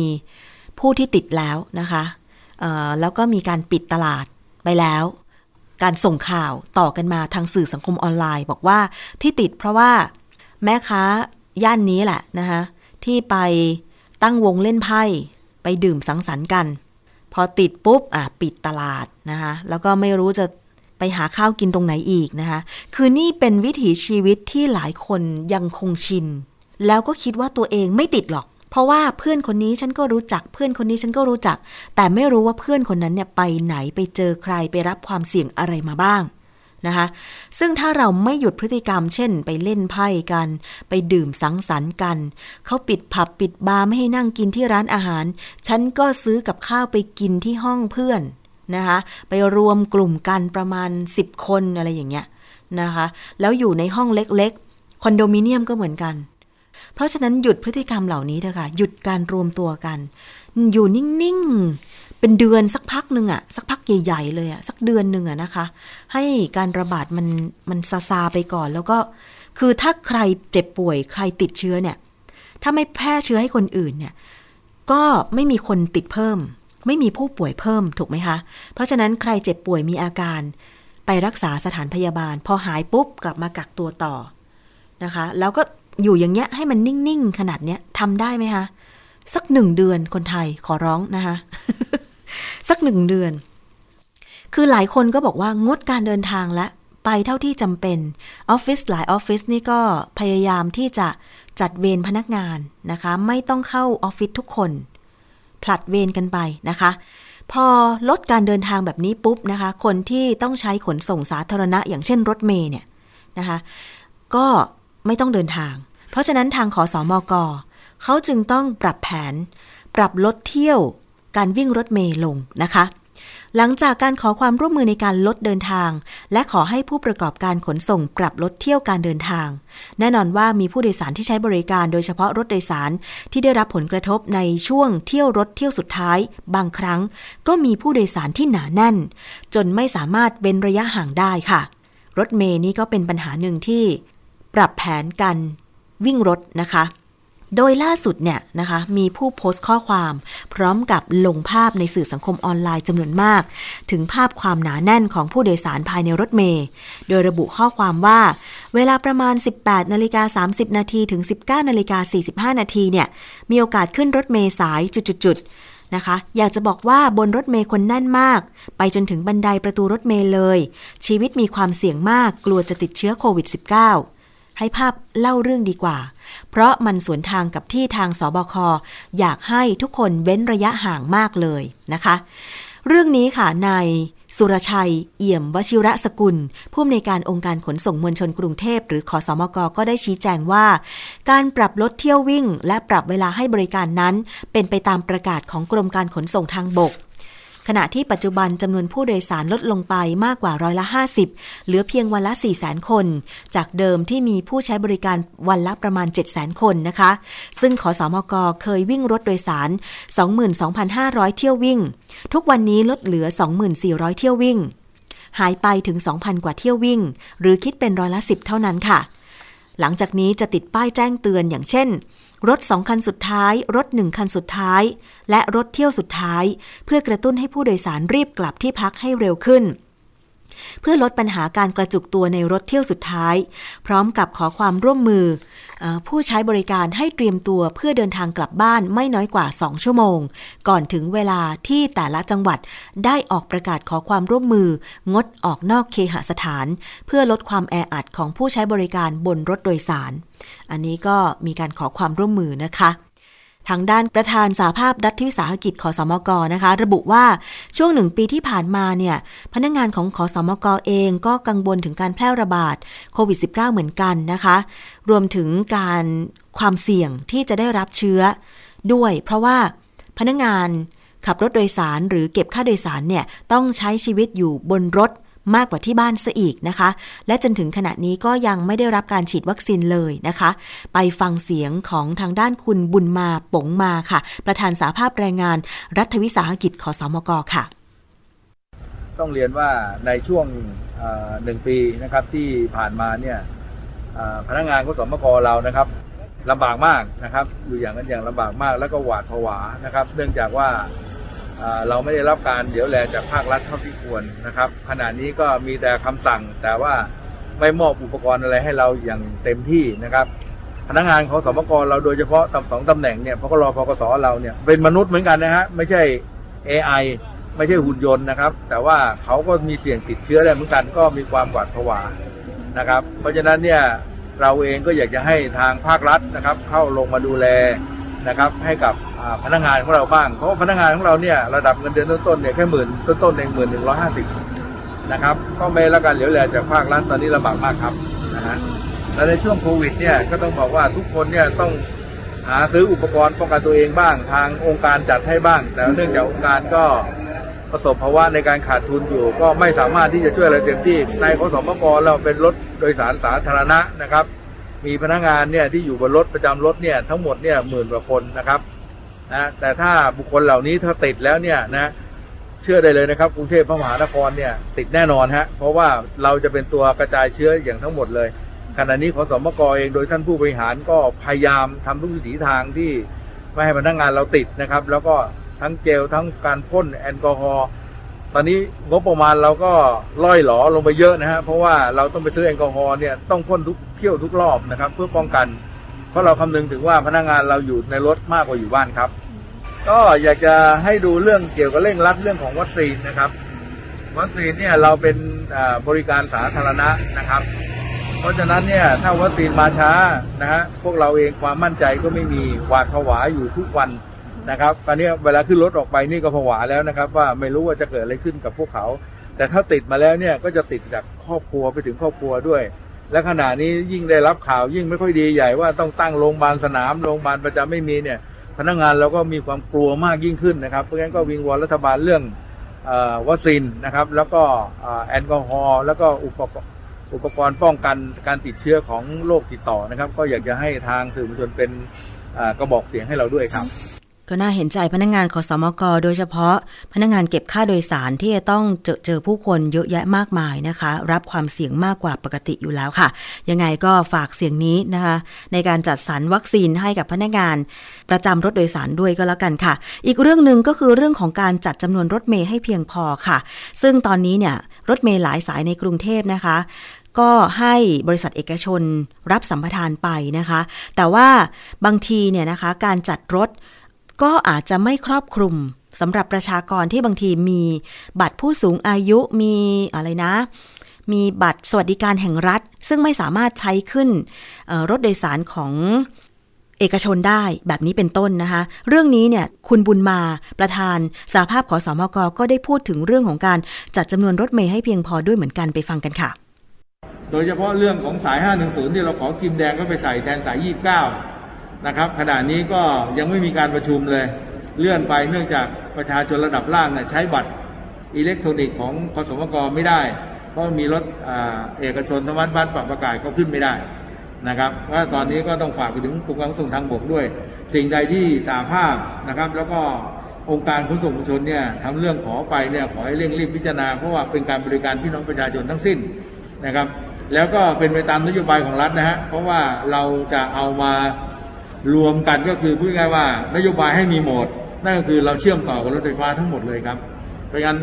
ผู้ที่ติดแล้วนะคะแล้วก็มีการปิดตลาดไปแล้ว การส่งข่าวต่อกันมาทางสื่อสังคมออนไลน์ บอกว่าที่ติดเพราะว่าแม่ค้า ย่านนี้แหละนะคะที่ไปตั้งวงเล่นไพ่ไปดื่มสังสรรค์กัน พอติดปุ๊บอะปิดตลาดนะคะแล้วก็ไม่รู้จะไปหาข้าวกินตรงไหนอีกนะคะ คือนี่เป็นวิถีชีวิตที่หลายคนยังคงชิน แล้วก็คิดว่าตัวเองไม่ติดหรอก เพราะว่าเพื่อนคนนี้ฉันก็รู้จัก เพื่อนคนนี้ฉันก็รู้จัก แต่ไม่รู้ว่าเพื่อนคนนั้นเนี่ยไปไหนไปเจอใครไปรับความเสี่ยงอะไรมาบ้าง นะคะ ซึ่งถ้าเราไม่หยุดพฤติกรรม เช่น ไปเล่นไพ่กัน ไปดื่มสังสรรค์กัน เขาปิดผับปิดบาร์ไม่ให้นั่งกินที่ร้านอาหาร ฉันก็ซื้อกับข้าวไปกินที่ห้องเพื่อนนะคะ ไปรวมกลุ่มกันประมาณ 10 คนอะไรอย่างเงี้ยนะคะ แล้วอยู่ในห้องเล็กๆ คอนโดมิเนียมก็เหมือนกัน เพราะฉะนั้นหยุดพฤติกรรมเหล่านี้เถอะค่ะ หยุดการรวมตัวกัน อยู่นิ่งๆ เป็นเดือนสักพักหนึ่งอะสักพักใหญ่ๆเลยอะสักเดือนหนึ่งอะนะคะ ให้การระบาดมันมันซาซาไปก่อน แล้วก็คือถ้าใครเจ็บป่วยใครติดเชื้อเนี่ย ถ้าไม่แพร่เชื้อให้คนอื่นเนี่ย ก็ไม่มีคนติดเพิ่ม ไม่มีผู้ป่วยเพิ่มถูกไหมคะ เพราะฉะนั้นใครเจ็บป่วยมีอาการ ไปรักษาสถานพยาบาล พอหายปุ๊บกลับมากักตัวต่อนะคะ แล้วก็อยู่อย่างเงี้ยให้มันนิ่งๆขนาดเนี้ยทำได้ไหมคะสักหนึ่งเดือนคนไทยขอร้องนะคะ สักหนึ่งเดือน คือหลายคนก็บอกว่างดการเดินทางและไปเท่าที่จำเป็นออฟฟิศหลายออฟฟิศนี่ก็พยายามที่จะจัดเวรพนักงานนะคะ ไม่ต้องเข้าออฟฟิศทุกคน ผลัดเวรกันไปนะคะ พอลดการเดินทางแบบนี้ปุ๊บนะคะ คนที่ต้องใช้ขนส่งสาธารณะ อย่างเช่นรถเมย์เนี่ยนะคะ ก็ไม่ต้องเดินทาง เพราะฉะนั้นทางขอสอมอกเขาจึงต้องปรับแผน ปรับลดเที่ยว การวิ่งรถเมย์ลงนะคะ หลังจากการขอความร่วมมือในการลดเดินทาง และขอให้ผู้ประกอบการขนส่งปรับลดเที่ยวการเดินทาง แน่นอนว่ามีผู้โดยสารที่ใช้บริการโดยเฉพาะรถโดยสารที่ได้รับผลกระทบในช่วงเที่ยวรถเที่ยวสุดท้าย บางครั้ง ก็มีผู้โดยสารที่หนาแน่น จนไม่สามารถเว้นระยะห่างได้ค่ะ รถเมย์นี่ก็เป็นปัญหาหนึ่งที่ ปรับแผนการวิ่งรถนะคะ โดยล่าสุดเนี่ยนะคะมีผู้โพสต์ข้อความ พร้อมกับลงภาพในสื่อสังคมออนไลน์จำนวนมาก ถึงภาพความหนาแน่นของผู้โดยสารภายในรถเมย์โดยระบุข้อความว่า เวลาประมาณ 18นาฬิกา30 นาทีถึง 19นาฬิกา45 นาทีเนี่ยมีโอกาสขึ้นรถเมย์สายจุดๆนะคะอยากจะบอกว่าบนรถเมย์คนแน่นมาก ไปจนถึงบันไดประตูรถเมย์เลย ชีวิตมีความเสี่ยงมากกลัวจะติดเชื้อโควิด -19 ให้ภาพเล่าเรื่องดีกว่า เพราะมันสวนทางกับที่ทางสบคอยากให้ทุกคนเว้นระยะห่างมากเลยนะคะ เรื่องนี้ค่ะนายสุรชัย เอี่ยมวชิระสกุล ผู้อำนวยการองค์การขนส่งมวลชนกรุงเทพ หรือขอสมกก็ได้ชี้แจงว่า การปรับลดเที่ยววิ่ง และปรับเวลาให้บริการนั้น เป็นไปตามประกาศของกรมการขนส่งทางบก ณะที่ปัจจุบันจำนวนผู้โดยสารลดลงไปมากกว่าร้อยละ 50 เหลือเพียงวันละ4 0 0 0 0 คน จากเดิมที่มีผู้ใช้บริการวันละประมาณ 7 0 0 0 0 0คนนะคะ ซึ่งขอสอมกเคยวิ่งรถโดยสาร 22,500 เที่ยววิ่ง ทุกวันนี้ลดเหลือ 2,400 เที่ยววิ่ง หายไปถึง 2,000 กว่าเที่ยววิ่ง หรือคิดเป็นร้อยละ 10 เท่านั้นค่ะ หลังจากนี้จะติดป้ายแจ้งเตือนอย่างเช่น รถสองคันสุดท้าย รถหนึ่งคันสุดท้าย และรถเที่ยวสุดท้าย เพื่อกระตุ้นให้ผู้โดยสารรีบกลับที่พักให้เร็วขึ้น เพื่อลดปัญหาการกระจุกตัวในรถเที่ยวสุดท้าย พร้อมกับขอความร่วมมือเออผู้ใช้บริการให้เตรียมตัวเพื่อเดินทางกลับบ้านไม่น้อยกว่า 2 ชั่วโมง ก่อนถึงเวลาที่แต่ละจังหวัดได้ออกประกาศขอความร่วมมือ งดออกนอกเคหสถาน เพื่อลดความแออัดของผู้ใช้บริการบนรถโดยสาร อันนี้ก็มีการขอความร่วมมือนะคะ ทางด้านประธานสาภาพรัฐวิสาหกิจขอสมกนะคะ ระบุว่าช่วงหนึ่งปีที่ผ่านมาเนี่ยพนักงงานของขอสมกเองก็กังวลถึงการแพร่ระบาดโควิด -19 เหมือนกันนะคะ รวมถึงการความเสี่ยงที่จะได้รับเชื้อด้วย เพราะว่าพนักงงานขับรถโดยสารหรือเก็บค่าโดยสารเนี่ยต้องใช้ชีวิตอยู่บนรถ มากกว่าที่บ้านซะอีกนะคะ และจนถึงขณะนี้ก็ยังไม่ได้รับการฉีดวัคซีนเลยนะคะ ไปฟังเสียงของทางด้านคุณบุญมาปงมาค่ะ ประธานสาภาพแรงงาน รัฐวิสาหกิจขอสอมกค่ะ ต้องเรียนว่าในช่วงหนึ่งปีนะครับที่ผ่านมาเนี่ยพนักงานขสอมกเรานะครับลำบากมากนะครับ อยู่อย่างนั้นอย่างลำบากมากแล้วก็หวาดผวานะครับ เนื่องจากว่า เราไม่ได้รับการเดี๋ยวแลจากภาครัฐเท่าที่ควรนะครับ ขณะนี้ก็มีแต่คำสั่งแต่ว่าไม่มอบอุปกรณ์อะไรให้เราอย่างเต็มที่นะครับ พนักงานของสมกรเราโดยเฉพาะตำสองตำแหน่งเนี่ยพกรพกสเราเนี่ยเป็นมนุษย์เหมือนกันนะฮะไม่ใช่ AI ไม่ใช่หุ่นยนต์นะครับ แต่ว่าเขาก็มีเสี่ยงติดเชื้อได้เหมือนกันก็มีความหวาดผวานะครับ เพราะฉะนั้นเนี่ยเราเองก็อยากจะให้ทางภาครัฐนะครับ เข้าลงมาดูแล นะครับให้กับพนักงานของเราบ้าง เพราะพนักงานของเราเนี่ยระดับเงินเดือนต้นๆเนี่ยแค่หมื่นต้นๆเองหมื่นหนึ่งร้อยห้าสิบนะครับก็ไม่ละกันเหลียวแลจากภาครัฐตอนนี้ลำบากมากครับนะฮะและในช่วงโควิดเนี่ยก็ต้องบอกว่าทุกคนเนี่ยต้องหาซื้ออุปกรณ์ป้องกันตัวเองบ้าง ทางองค์การจัดให้บ้าง แต่เนื่องจากองค์การก็ประสบภาวะในการขาดทุนอยู่ ก็ไม่สามารถที่จะช่วยอะไรเต็มที่ในขอสมกเราเป็นรถโดยสารสาธารณะนะครับ มีพนักงานเนี่ยที่อยู่บนรถประจำรถเนี่ยทั้งหมดเนี่ยหมื่นกว่าคนนะครับนะแต่ถ้าบุคคลเหล่านี้ถ้าติดแล้วเนี่ยนะเชื่อได้เลยนะครับกรุงเทพมหานครเนี่ยติดแน่นอนฮะเพราะว่าเราจะเป็นตัวกระจายเชื้ออย่างทั้งหมดเลยขณะนี้ขอสมกเองโดยท่านผู้บริหารก็พยายามทำทุกวิถีทางที่ไม่ให้พนักงานเราติดนะครับ แล้วก็ทั้งเจลทั้งการพ่นแอลกอฮอล์ ตอนนี้งบประมาณเราก็ล่อยหลอลงไปเยอะนะฮะเพราะว่าเราต้องไปซื้อแอลกอฮอล์เนี่ยต้องพ่นทุกเที่ยวทุกรอบนะครับ เพื่อป้องกัน เพราะเราคำนึงถึงว่าพนักงานเราอยู่ในรถมากกว่าอยู่บ้านครับ ก็อยากจะให้ดูเรื่องเกี่ยวกับเร่งรัดเรื่องของวัคซีนนะครับ วัคซีนเนี่ยเราเป็นบริการสาธารณะนะครับ เพราะฉะนั้นเนี่ยถ้าวัคซีนมาช้านะฮะพวกเราเองความมั่นใจก็ไม่มีหวาดผวาอยู่ทุกวัน นะครับตอนนี้เวลาขึ้นรถออกไปนี่ก็ผวาแล้วนะครับ ว่าไม่รู้ว่าจะเกิดอะไรขึ้นกับพวกเขา แต่ถ้าติดมาแล้วเนี่ยก็จะติดจากครอบครัวไปถึงครอบครัวด้วย และขณะนี้ยิ่งได้รับข่าวยิ่งไม่ค่อยดีใหญ่ว่าต้องตั้งโรงพยาบาลสนามโรงพยาบาลประจำไม่มีเนี่ยพนักงานเราก็มีความกลัวมากยิ่งขึ้นนะครับเพราะงั้นก็วิงวอนรัฐบาลเรื่องวัคซีนนะครับ แล้วก็แอลกอฮอล์แล้วก็อุปกรณ์อุปกรณ์ป้องกันการติดเชื้อของโรคติดต่อนะครับ ก็อยากจะให้ทางสื่อมวลชนเป็นกระบอกเสียงให้เราด้วยครับ ก็น่าเห็นใจพนักงงานขอสมกโดยเฉพาะพนักงงานเก็บค่าโดยสารที่จะต้องเจอเจอผู้คนเยอะแยะมากมายนะคะ รับความเสี่ยงมากกว่าปกติอยู่แล้วค่ะ ยังไงก็ฝากเสียงนี้นะคะ ในการจัดสรรวัคซีนให้กับพนักงาน ประจำรถโดยสารด้วยก็แล้วกันค่ะ อีกเรื่องหนึ่งก็คือเรื่องของการจัดจำนวนรถเมย์ให้เพียงพอค่ะ ซึ่งตอนนี้เนี่ยรถเมย์หลายสายในกรุงเทพนะคะก็ให้บริษัทเอกชนรับสัมปทานไปนะคะ แต่ว่าบางทีเนี่ยนะคะการจัดรถ ก็อาจจะไม่ครอบคลุมสำหรับประชากรที่บางทีมีบัตรผู้สูงอายุมีอะไรนะ มีบัตรสวัสดิการแห่งรัฐ ซึ่งไม่สามารถใช้ขึ้นรถโดยสารของเอกชนได้แบบนี้เป็นต้นนะคะ เรื่องนี้เนี่ยคุณบุญมาประธานสาภาพขอสอมกก็ได้พูดถึงเรื่องของการจัดจำนวนรถเมย์ให้เพียงพอด้วยเหมือนกันไปฟังกันค่ะ โดยเฉพาะเรื่องของสาย 510 ที่เราขอกิมแดงก็ไปใส่แทนสาย 29 นะครับ ขณะนี้ก็ยังไม่มีการประชุมเลย เลื่อนไปเนื่องจากประชาชนระดับล่างเนี่ยใช้บัตรอิเล็กทรอนิกส์ของคสมกไม่ได้ เพราะมีรถเอกชนธรรมบัตรปรับประกาศก็ขึ้นไม่ได้นะครับว่าตอนนี้ก็ต้องฝากไปถึงกรมการขนส่งทางบกด้วย สิ่งใดที่สาภาพนะครับ แล้วก็องค์การขนส่งมวลชนเนี่ยทำเรื่องขอไปเนี่ยขอให้เร่งรีบพิจารณาเพราะว่าเป็นการบริการพี่น้องประชาชนทั้งสิ้นนะครับ แล้วก็เป็นไปตามนโยบายของรัฐนะฮะเพราะว่าเราจะเอามา รวมกันก็คือพูดง่ายว่านโยบายให้มีโหมด นั่นก็คือเราเชื่อมต่อกับรถไฟฟ้าทั้งหมดเลยครับ เพราะงั้น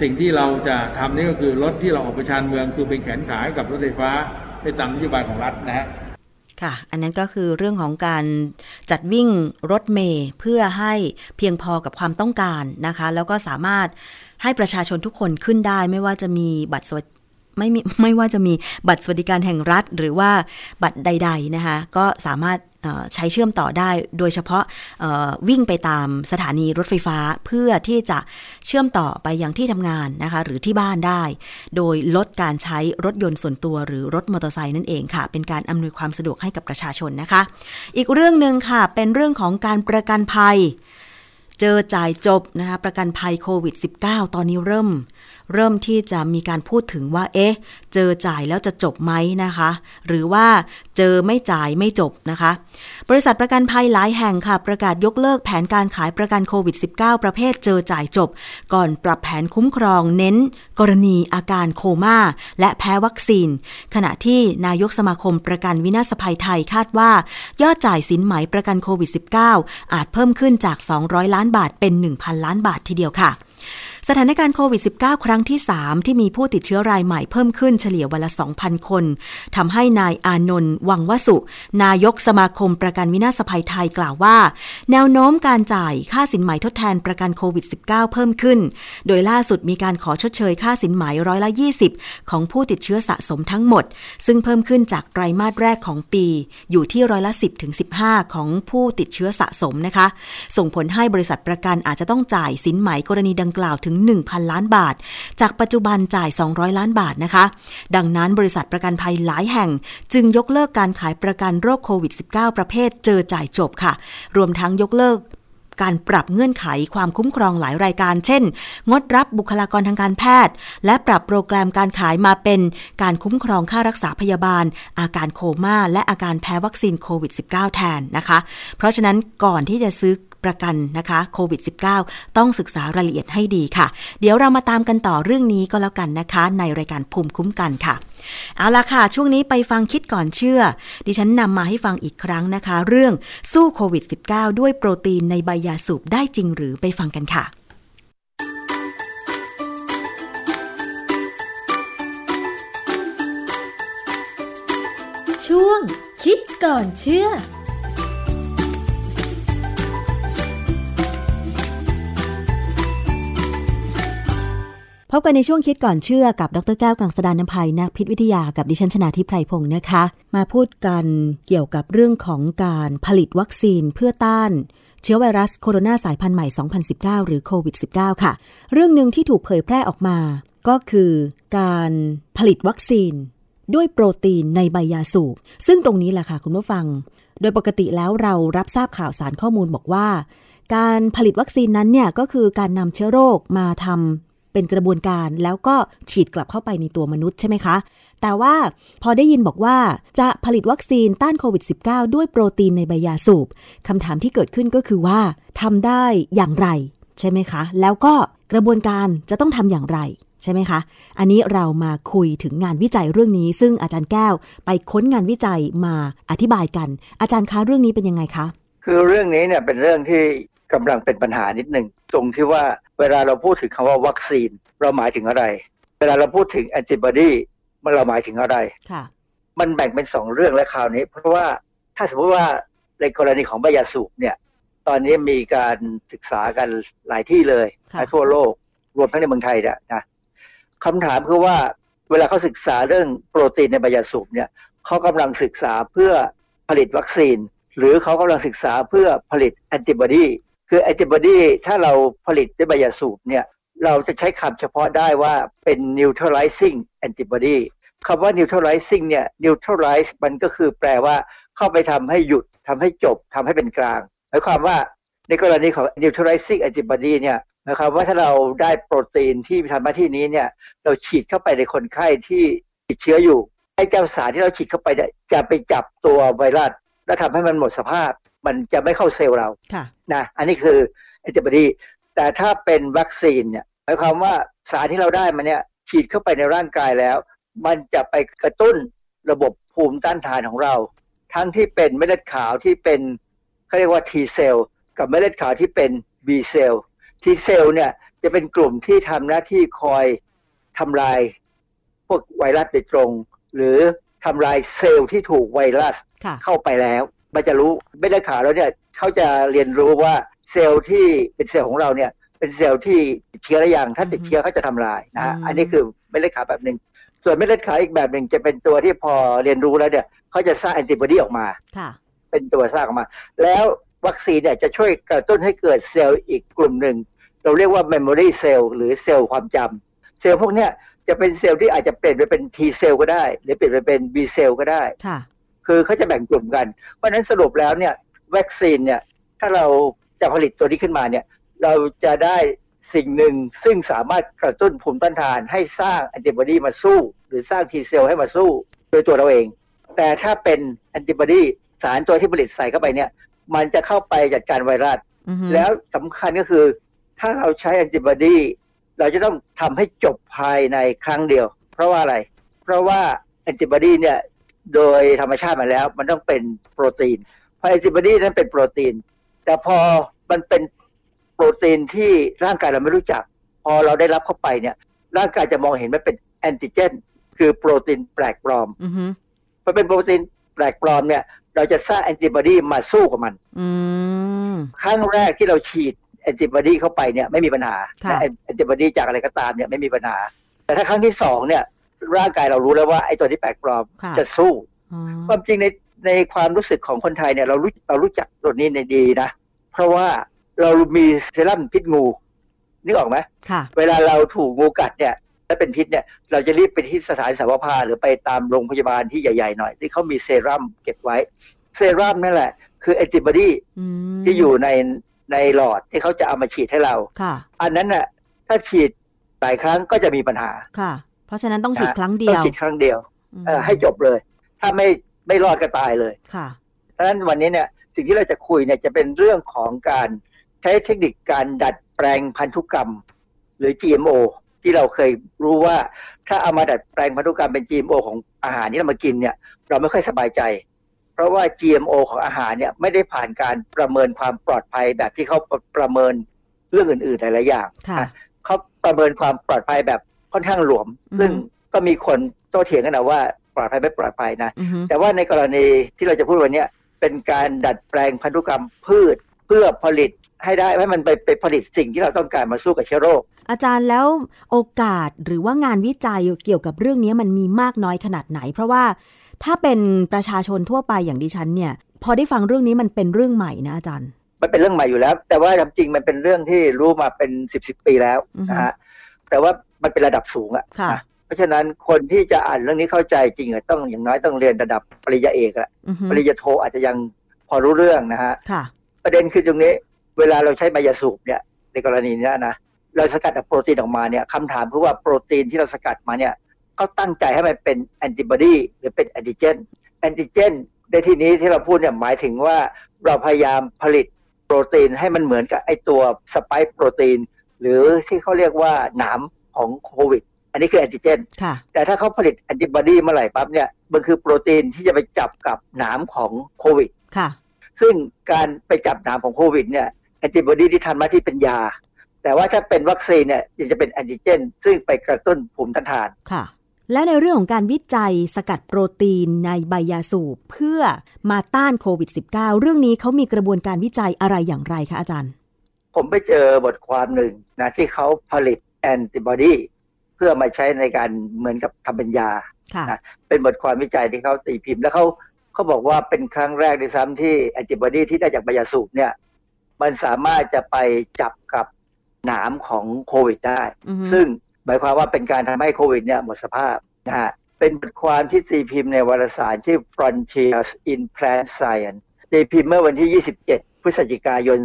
สิ่งที่เราจะทำนี่ก็คือรถที่เราออกไปชานเมืองคือเป็นแขนขายกับรถไฟฟ้าไปตามนโยบายของรัฐนะฮะค่ะ อันนั้นก็คือเรื่องของการจัดวิ่งรถเมย์เพื่อให้เพียงพอกับความต้องการนะคะ แล้วก็สามารถให้ประชาชนทุกคนขึ้นได้ ไม่ว่าจะมีบัตรสวัส ไม่ไม่ว่าจะมีบัตรสวัสดิการแห่งรัฐ หรือว่าบัตรใด ๆนะคะ ก็สามารถใช้เชื่อมต่อได้ โดยเฉพาะวิ่งไปตามสถานีรถไฟฟ้าเพื่อที่จะเชื่อมต่อไปยังที่ทำงานนะคะ หรือที่บ้านได้ โดยลดการใช้รถยนต์ส่วนตัวหรือรถมอเตอร์ไซค์นั่นเองค่ะ เป็นการอำนวยความสะดวกให้กับประชาชนนะคะ อีกเรื่องหนึ่งค่ะ เป็นเรื่องของการประกันภัย เจอจ่ายจบนะคะ ประกันภัยโควิด -19 ตอนนี้เริ่มเริ่มที่จะมีการพูดถึงว่า เอ๊ะ เจอจ่ายแล้วจะจบไหมนะคะ หรือว่าเจอไม่จ่ายไม่จบนะคะ บริษัทประกันภัยหลายแห่งค่ะ ประกาศยกเลิกแผนการขายประกันโควิด -19 ประเภทเจอจ่ายจบ ก่อนปรับแผนคุ้มครองเน้น กรณีอาการโคม่า และแพ้วัคซีน ขณะที่นายกสมาคมประกันวินาศภัยไทยคาดว่า ยอดจ่ายสินไหมประกันโควิด -19 อาจเพิ่มขึ้นจาก 200 ล้านบาทเป็น 1,000 ล้านบาททีเดียวค่ะสถานการณ์โควิด -19 ครั้งที่ 3 ที่มีผู้ติดเชื้อรายใหม่เพิ่มขึ้นเฉลี่ยวันละ 2,000 คนทำให้นายอานนท์วังวสุ นายกสมาคมประกันวินาศภัยไทยกล่าวว่า แนวโน้มการจ่ายค่าสินไหมทดแทนประกันโควิด -19 เพิ่มขึ้น โดยล่าสุดมีการขอชดเชยค่าสินไหมร้อยละ 20 ของผู้ติดเชื้อสะสมทั้งหมด ซึ่งเพิ่มขึ้นจากไตรมาสแรกของปี อยู่ที่ร้อยละ 10ถึง15 ของผู้ติดเชื้อสะสมนะคะ ส่งผลให้บริษัทประกันอาจจะต้องจ่ายสินไหมกรณีดังกล่าวถึง1,000 ล้านบาท จากปัจจุบันจ่าย 200 ล้านบาทนะคะ ดังนั้นบริษัทประกันภัยหลายแห่ง จึงยกเลิกการขายประกันโรคโควิด -19 ประเภทเจอจ่ายจบค่ะ รวมทั้งยกเลิกการปรับเงื่อนไขความคุ้มครองหลายรายการ เช่น งดรับบุคลากรทางการแพทย์ และปรับโปรแกรมการขายมาเป็นการคุ้มครองค่ารักษาพยาบาล อาการโคม่า และอาการแพ้วัคซีนโควิด -19 แทนนะคะ เพราะฉะนั้นก่อนที่จะซื้อ ประกันนะคะโควิด -19 ต้องศึกษารายละเอียดให้ดีค่ะ เดี๋ยวเรามาตามกันต่อเรื่องนี้ก็แล้วกันนะคะ ในรายการภูมิคุ้มกันค่ะ เอาละค่ะ ช่วงนี้ไปฟังคิดก่อนเชื่อ ดิฉันนำมาให้ฟังอีกครั้งนะคะ เรื่องสู้โควิด -19 ด้วยโปรตีนในใบยาสูบได้จริงหรือไปฟังกันค่ะช่วงคิดก่อนเชื่อ พบกันในช่วงคิดก่อนเชื่อกับดรแก้วกังสดานนภัยนักพิษวิทยากับดิฉันชนาทิพไพรพงศ์นะคะ มาพูดกันเกี่ยวกับเรื่องของการผลิตวัคซีนเพื่อต้าน เชื้อไวรัสโคโรนาสายพันธุ์ใหม่ 2019 หรือโควิด -19 ค่ะ เรื่องหนึ่งที่ถูกเผยแพร่ออกมา ก็คือการผลิตวัคซีน ด้วยโปรตีนในใบยาสูบซึ่งตรงนี้แหละค่ะคุณผู้ฟัง โดยปกติแล้วเรารับทราบข่าวสารข้อมูลบอกว่าการผลิตวัคซีนนั้นเนี่ยก็คือการนำเชื้อโรคมาทำ เป็นกระบวนการแล้วก็ฉีดกลับเข้าไปในตัวมนุษย์ใช่ไหมคะ แต่ว่าพอได้ยินบอกว่าจะผลิตวัคซีนต้านโควิด -19 ด้วยโปรตีนในใบยาสูบคำถามที่เกิดขึ้นก็คือว่าทำได้อย่างไรใช่ไหมคะ แล้วก็กระบวนการจะต้องทำอย่างไรใช่ไหมคะ อันนี้เรามาคุยถึงงานวิจัยเรื่องนี้ ซึ่งอาจารย์แก้วไปค้นงานวิจัยมาอธิบายกัน อาจารย์คะเรื่องนี้เป็นยังไงคะ คือเรื่องนี้เนี่ยเป็นเรื่องที่กำลังเป็นปัญหานิดหนึ่งตรงที่ว่าเวลาเราพูดถึงคำว่าวัคซีนเราหมายถึงอะไร เวลาเราพูดถึงแอนติบอดีมันเราหมายถึงอะไรค่ะมันแบ่งเป็นสองเรื่องและคราวนี้ เพราะว่าถ้าสมมติว่าในกรณีของใบยาสูบเนี่ย ตอนนี้มีการศึกษากันหลายที่เลยค่ะทั่วโลกรวมทั้งในเมืองไทยเนี่ยนะคำถามคือว่าเวลาเขาศึกษาเรื่องโปรตีนในใบยาสูบเนี่ยเขากำลังศึกษาเพื่อผลิตวัคซีน หรือเขากำลังศึกษาเพื่อผลิตแอนติบอดี คือแอนติบอดีถ้าเราผลิตด้วยใบยาสูบเนี่ยเราจะใช้คำเฉพาะได้ว่าเป็น neutralizing antibody คำว่า neutralizing เนี่ย neutralize มันก็คือแปลว่าเข้าไปทำให้หยุดทำให้จบทำให้เป็นกลางหมายความว่าในกรณีของ neutralizing antibody เนี่ยหมายความว่าถ้าเราได้โปรตีนที่ทำหน้าที่นี้เนี่ยเราฉีดเข้าไปในคนไข้ที่ติดเชื้ออยู่ไอ้เจ้าสารที่เราฉีดเข้าไปจะไปจับตัวไวรัสแล้วทำให้มันหมดสภาพ มันจะไม่เข้าเซลล์เราค่ะนะอันนี้คือแอนติบอดีแต่ถ้าเป็นวัคซีนเนี่ยหมายความว่าสารที่เราได้มาเนี่ยฉีดเข้าไปในร่างกายแล้ว มันจะไปกระตุ้นระบบภูมิต้านทานของเรา ทั้งที่เป็นเม็ดเลือดขาวที่เป็นเขาเรียกว่า T เซลล์กับเม็ดเลือดขาวที่เป็น B เซลล์ T เซลล์เนี่ยจะเป็นกลุ่มที่ทำหน้าที่คอยทำลายพวกไวรัสโดยตรง หรือทำลายเซลล์ที่ถูกไวรัสค่ะเข้าไปแล้ว มันจะรู้ไม่ได้ข่าวแล้วเนี่ยเขาจะเรียนรู้ว่าเซลล์ที่เป็นเซลล์ของเราเนี่ยเป็นเซลล์ที่ติดเชื้อหรือยังถ้าติดเชื้อเขาจะทำลายนะฮะอืมอันนี้คือเม็ดเลือดขาวแบบหนึ่งส่วนเม็ดเลือดขาวอีกแบบหนึ่งจะเป็นตัวที่พอเรียนรู้แล้วเนี่ยเขาจะสร้างแอนติบอดีออกมาค่ะเป็นตัวสร้างออกมา แล้ววัคซีนเนี่ยจะช่วยกระตุ้นให้เกิดเซลล์อีกกลุ่มหนึ่ง เราเรียกว่า memory cell หรือเซลล์ความจำเซลล์พวกเนี้ยจะเป็นเซลล์ที่อาจจะเปลี่ยนไปเป็น T เซลล์ก็ได้ หรือเปลี่ยนไปเป็น B เซลล์ก็ได้ ค่ะคือเขาจะแบ่งกลุ่มกัน เพราะฉะนั้นสรุปแล้วเนี่ยวัคซีนเนี่ยถ้าเราจะผลิตตัวนี้ขึ้นมาเนี่ยเราจะได้สิ่งหนึ่งซึ่งสามารถกระตุ้นภูมิต้านทาน ให้สร้างแอนติบอดีมาสู้ หรือสร้างทีเซลให้มาสู้โดยตัวเราเอง แต่ถ้าเป็นแอนติบอดีสารตัวที่ผลิตใส่เข้าไปเนี่ย มันจะเข้าไปจัดการไวรัสอือฮึแล้วสำคัญก็คือ ถ้าเราใช้แอนติบอดีเราจะต้องทำให้จบภายในครั้งเดียว เพราะว่าอะไร เพราะว่าแอนติบอดีเนี่ย โดยธรรมชาติมาแล้ว มันต้องเป็นโปรตีน เพราะแอนติบอดีนั้นเป็นโปรตีน แต่พอมันเป็นโปรตีนที่ร่างกายเราไม่รู้จัก พอเราได้รับเข้าไปเนี่ย ร่างกายจะมองเห็นว่าเป็นแอนติเจน คือโปรตีนแปลกปลอมอือฮึพอเป็นโปรตีนแปลกปลอมเนี่ย เราจะสร้างแอนติบอดีมาสู้กับมันอืมครั้งแรกที่เราฉีดแอนติบอดีเข้าไปเนี่ยไม่มีปัญหาค่ะและแอนติบอดีจากอะไรก็ตามเนี่ยไม่มีปัญหา แต่ถ้าครั้งที่สองเนี่ย ร่างกายเรารู้แล้วว่าไอ้ตัวที่แปลกปลอมค่ะจะสู้อ๋อความจริงในในความรู้สึกของคนไทยเนี่ยเรารู้เรารู้จักตัวนี้ในดีนะ เพราะว่าเรามีเซรั่มพิษงูนึกออกไหมค่ะเวลาเราถูกงูกัดเนี่ยและเป็นพิษเนี่ยเราจะรีบไปที่สถานสาวภาหรือไปตามโรงพยาบาลที่ใหญ่ ๆ หน่อย ที่เขามีเซรั่มเก็บไว้ เซรั่มนั่นแหละ คือแอนติบอดีอืมที่อยู่ในในหลอดที่เขาจะเอามาฉีดให้เราค่ะอันนั้นน่ะถ้าฉีดหลายครั้งก็จะมีปัญหาค่ะเพ ราะฉะนั้นต้องฉีดนะครั้งเดีต้อยวงฉีดครั้งเดียวมเออให้จบเลย ถ้าไม่ไม่รอดก็ตายเลยค่ะเพราะฉะนั้นวันนี้เนี่ยสิ่งที่เราจะคุยเนี่ยจะเป็นเรื่องของการใช้เทคนิคการดัดแปลงพันธุกรรม หรือ GMO ที่เราเคยรู้ว่า ถ้าเอามาดัดแปลงพันธุกรรมเป็น GMO ของอาหารที่เรามากินเนี่ยเราไม่ค่อยสบายใจ เพราะว่า GMO ของอาหารเนี่ยไม่ได้ผ่านการประเมินความปลอดภัยแบบที่เขาประเมินเรื่องอื่นๆหลายๆอย่างค่ะเขาประเมินความปลอดภัยแบบ ค่อนข้างหลวมอือฮึซึ่งก็มีคนโต้เถียงกันนะว่าปลอดภัยไม่ปลอดภัยนะอือฮึแต่ว่าในกรณีที่เราจะพูดวันเนี้ยเป็นการดัดแปลงพันธุกรรมพืชเพื่อผลิตให้ได้ให้มันไปไปผลิตสิ่งที่เราต้องการมาสู้กับเชื้อโรค อาจารย์แล้วโอกาสหรือว่างานวิจัยเกี่ยวกับเรื่องนี้มันมีมากน้อยขนาดไหน เพราะว่าถ้าเป็นประชาชนทั่วไปอย่างดิฉันเนี่ยพอได้ฟังเรื่องนี้มันเป็นเรื่องใหม่นะอาจารย์ มันเป็นเรื่องใหม่อยู่แล้ว แต่ว่าจริงๆมันเป็นเรื่องที่รู้มาเป็นสิบสิบปีแล้วอือฮึนะฮะแต่ว่า มันเป็นระดับสูงอะค่ะนะเพราะฉะนั้นคนที่จะอ่านเรื่องนี้เข้าใจจริงอะต้องอย่างน้อยต้องเรียนระดับปริญญาเอกอะอือฮึปริญญาโทอาจจะยังพอรู้เรื่องนะฮะค่ะประเด็นคือตรงนี้ เวลาเราใช้ใบยาสูบเนี่ย ในกรณีเนี้ยนะเราสกัดจากโปรตีนออกมาเนี่ยคำถามคือว่าโปรตีนที่เราสกัดมาเนี่ยเขาตั้งใจให้มันเป็นแอนติบอดีหรือเป็นแอนติเจนแอนติเจนในที่นี้ที่เราพูดเนี่ยหมายถึงว่าเราพยายามผลิตโปรตีนให้มันเหมือนกับไอตัว spike protein หรือที่เขาเรียกว่าหนาม ของโควิด อันนี้คือแอนติเจนค่ะแต่ถ้าเขาผลิตแอนติบอดีเมื่อไหร่ปั๊บเนี่ยมันคือโปรตีนที่จะไปจับกับหนามของโควิดค่ะ ซึ่งการไปจับหนามของโควิดเนี่ยแอนติบอดีที่ทำหน้าที่เป็นยา แต่ว่าถ้าเป็นวัคซีนเนี่ยยังจะเป็นแอนติเจน ซึ่งไปกระตุ้นภูมิต้านทานค่ะและในเรื่องของการวิจัยสกัดโปรตีนในใบยาสูบเพื่อมาต้านโควิด -19 เรื่องนี้เขามีกระบวนการวิจัยอะไรอย่างไรคะอาจารย์ ผมไปเจอบทความหนึ่งนะที่เขาผลิต แอนติบอดีเพื่อมาใช้ในการเหมือนกับทำเป็นยาค่ะนะเป็นบทความวิจัยที่เขาตีพิมพ์แล้วเขาเขาบอกว่าเป็นครั้งแรกด้วยซ้ำที่แอนติบอดีที่ได้จากใบยาสูบเนี่ย มันสามารถจะไปจับกับหนามของโควิดได้อือฮึซึ่งหมายความว่าเป็นการทำให้โควิดเนี่ยหมดสภาพนะฮะเป็นบทความที่ตีพิมพ์ในวารสารชื่อ Frontiers in Plant Science ตีพิมพ์เมื่อวันที่ 27 พฤศจิกายน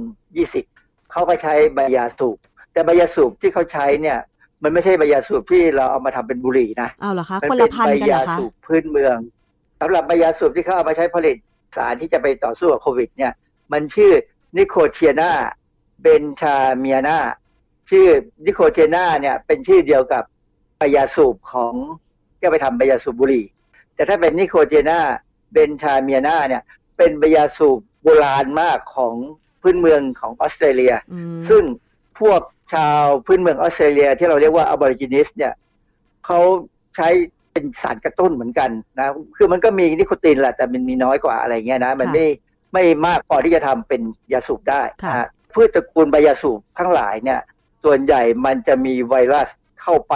2020 เขาก็ใช้ใบยาสูบ แต่ใบยาสูบที่เขาใช้เนี่ย มันไม่ใช่ใบยาสูบที่เราเอามาทำเป็นบุหรี่นะอ้าวเหรอคะคนละพันธุ์กันเหรอคะมันเป็นใบยาสูบพื้นเมืองสำหรับใบยาสูบที่เขาเอามาใช้ผลิตสารที่จะไปต่อสู้กับโควิด เนี่ย มันชื่อ Nicotiana benthamiana ชื่อ Nicotiana เนี่ยเป็นชื่อเดียวกับใบยาสูบของที่เอาไปทำใบยาสูบบุหรี่ แต่ถ้าเป็น Nicotiana benthamiana เนี่ย เป็นใบยาสูบโบราณมากของพื้นเมืองของออสเตรเลียอืมซึ่งพวก ชาวพื้นเมืองออสเตรเลีย ที่เราเรียกว่า Aborigines เนี่ยเขาใช้เป็นสารกระตุ้นเหมือนกันนะ คือมันก็มีนิโคตินแหละแต่มันมีน้อยกว่าอะไรเงี้ยนะ มันไม่ไม่มากพอที่จะทำเป็นยาสูบได้นะฮะพืชตระกูลใบยาสูบทั้งหลายเนี่ย ส่วนใหญ่มันจะมีไวรัสเข้าไป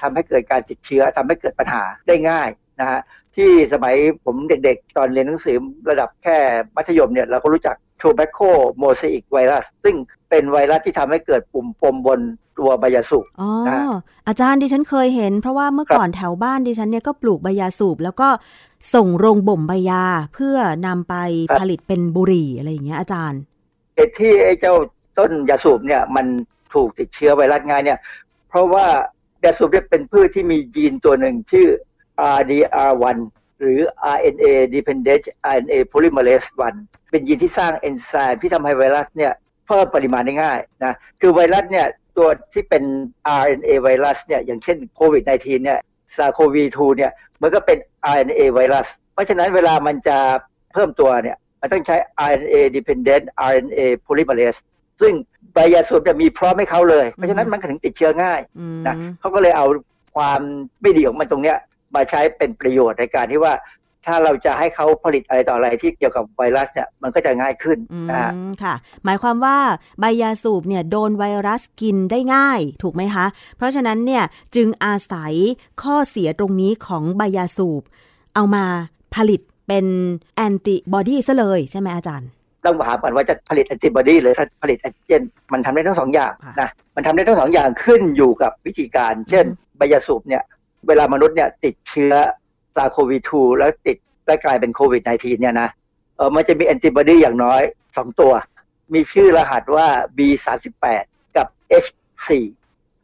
ทำให้เกิดการติดเชื้อทำให้เกิดปัญหาได้ง่ายนะฮะที่สมัยผมเด็กๆ ตอนเรียนหนังสือระดับแค่มัธยมเนี่ยเราก็รู้จัก tobacco mosaic virus ซึ่งเป็นไวรัสที่ทำให้เกิดปุ่มปมบนตัวใบยาสูบอ๋อนะอาจารย์ดิฉันเคยเห็น เพราะว่าเมื่อครับก่อนแถวบ้านดิฉันเนี่ยก็ปลูกใบยาสูบ แล้วก็ส่งโรงบ่มใบยาเพื่อนำไปผลิตเป็นบุหรี่อะไรอย่างเงี้ยอาจารย์เหตุที่ไอ้เจ้าต้นยาสูบเนี่ยมันถูกติดเชื้อไวรัสง่ายเนี่ย เพราะว่ายาสูบเนี่ยเป็นพืชที่มียีนตัวหนึ่งชื่อ RDR1 หรือ RNA dependent RNA polymerase 1 เป็นยีนที่สร้างเอนไซม์ที่ทำให้ไวรัสเนี่ยเพิ่มปริมาณได้ง่ายนะ คือไวรัสเนี่ยตัวที่เป็น RNA ไวรัสเนี่ยอย่างเช่นโควิด -19 เนี่ย SARS-CoV-2 เนี่ยมันก็เป็น RNA ไวรัส เพราะฉะนั้นเวลามันจะเพิ่มตัวเนี่ยมันต้องใช้ RNA dependent RNA polymerase ซึ่งใบยาสูบจะมีพร้อมให้เขาเลย เพราะฉะนั้นมันก็ถึงติดเชื้อง่ายอืมนะเขาก็เลยเอาความไม่ดีของมันตรงเนี้ย มาใช้เป็นประโยชน์ในการที่ว่าถ้าเราจะให้เขาผลิตอะไรต่ออะไรที่เกี่ยวกับไวรัสเนี่ยมันก็จะง่ายขึ้นอืนะฮะมค่ะ หมายความว่าใบยาสูบเนี่ยโดนไวรัสกินได้ง่ายถูกไหมคะ เพราะฉะนั้นเนี่ยจึงอาศัยข้อเสียตรงนี้ของใบยาสูบ เอามาผลิตเป็นแอนติบอดีซะเลยใช่ไหมอาจารย์ ต้องถามก่อนว่าจะผลิตแอนติบอดีหรือถ้าผลิตแอนติเจนมันทำได้ทั้งสองอย่างค่ะนะมันทำได้ทั้งสองอย่างขึ้นอยู่กับวิธีการ เช่นอืมใบยาสูบเนี่ย เวลามนุษย์เนี่ยติดเชื้อ SARS-CoV-2 แล้วติดแล้วกลายเป็นโควิด -19 เนี่ยนะเออมันจะมีแอนติบอดีอย่างน้อย 2 ตัว มีชื่อรหัสว่า B38 กับ H4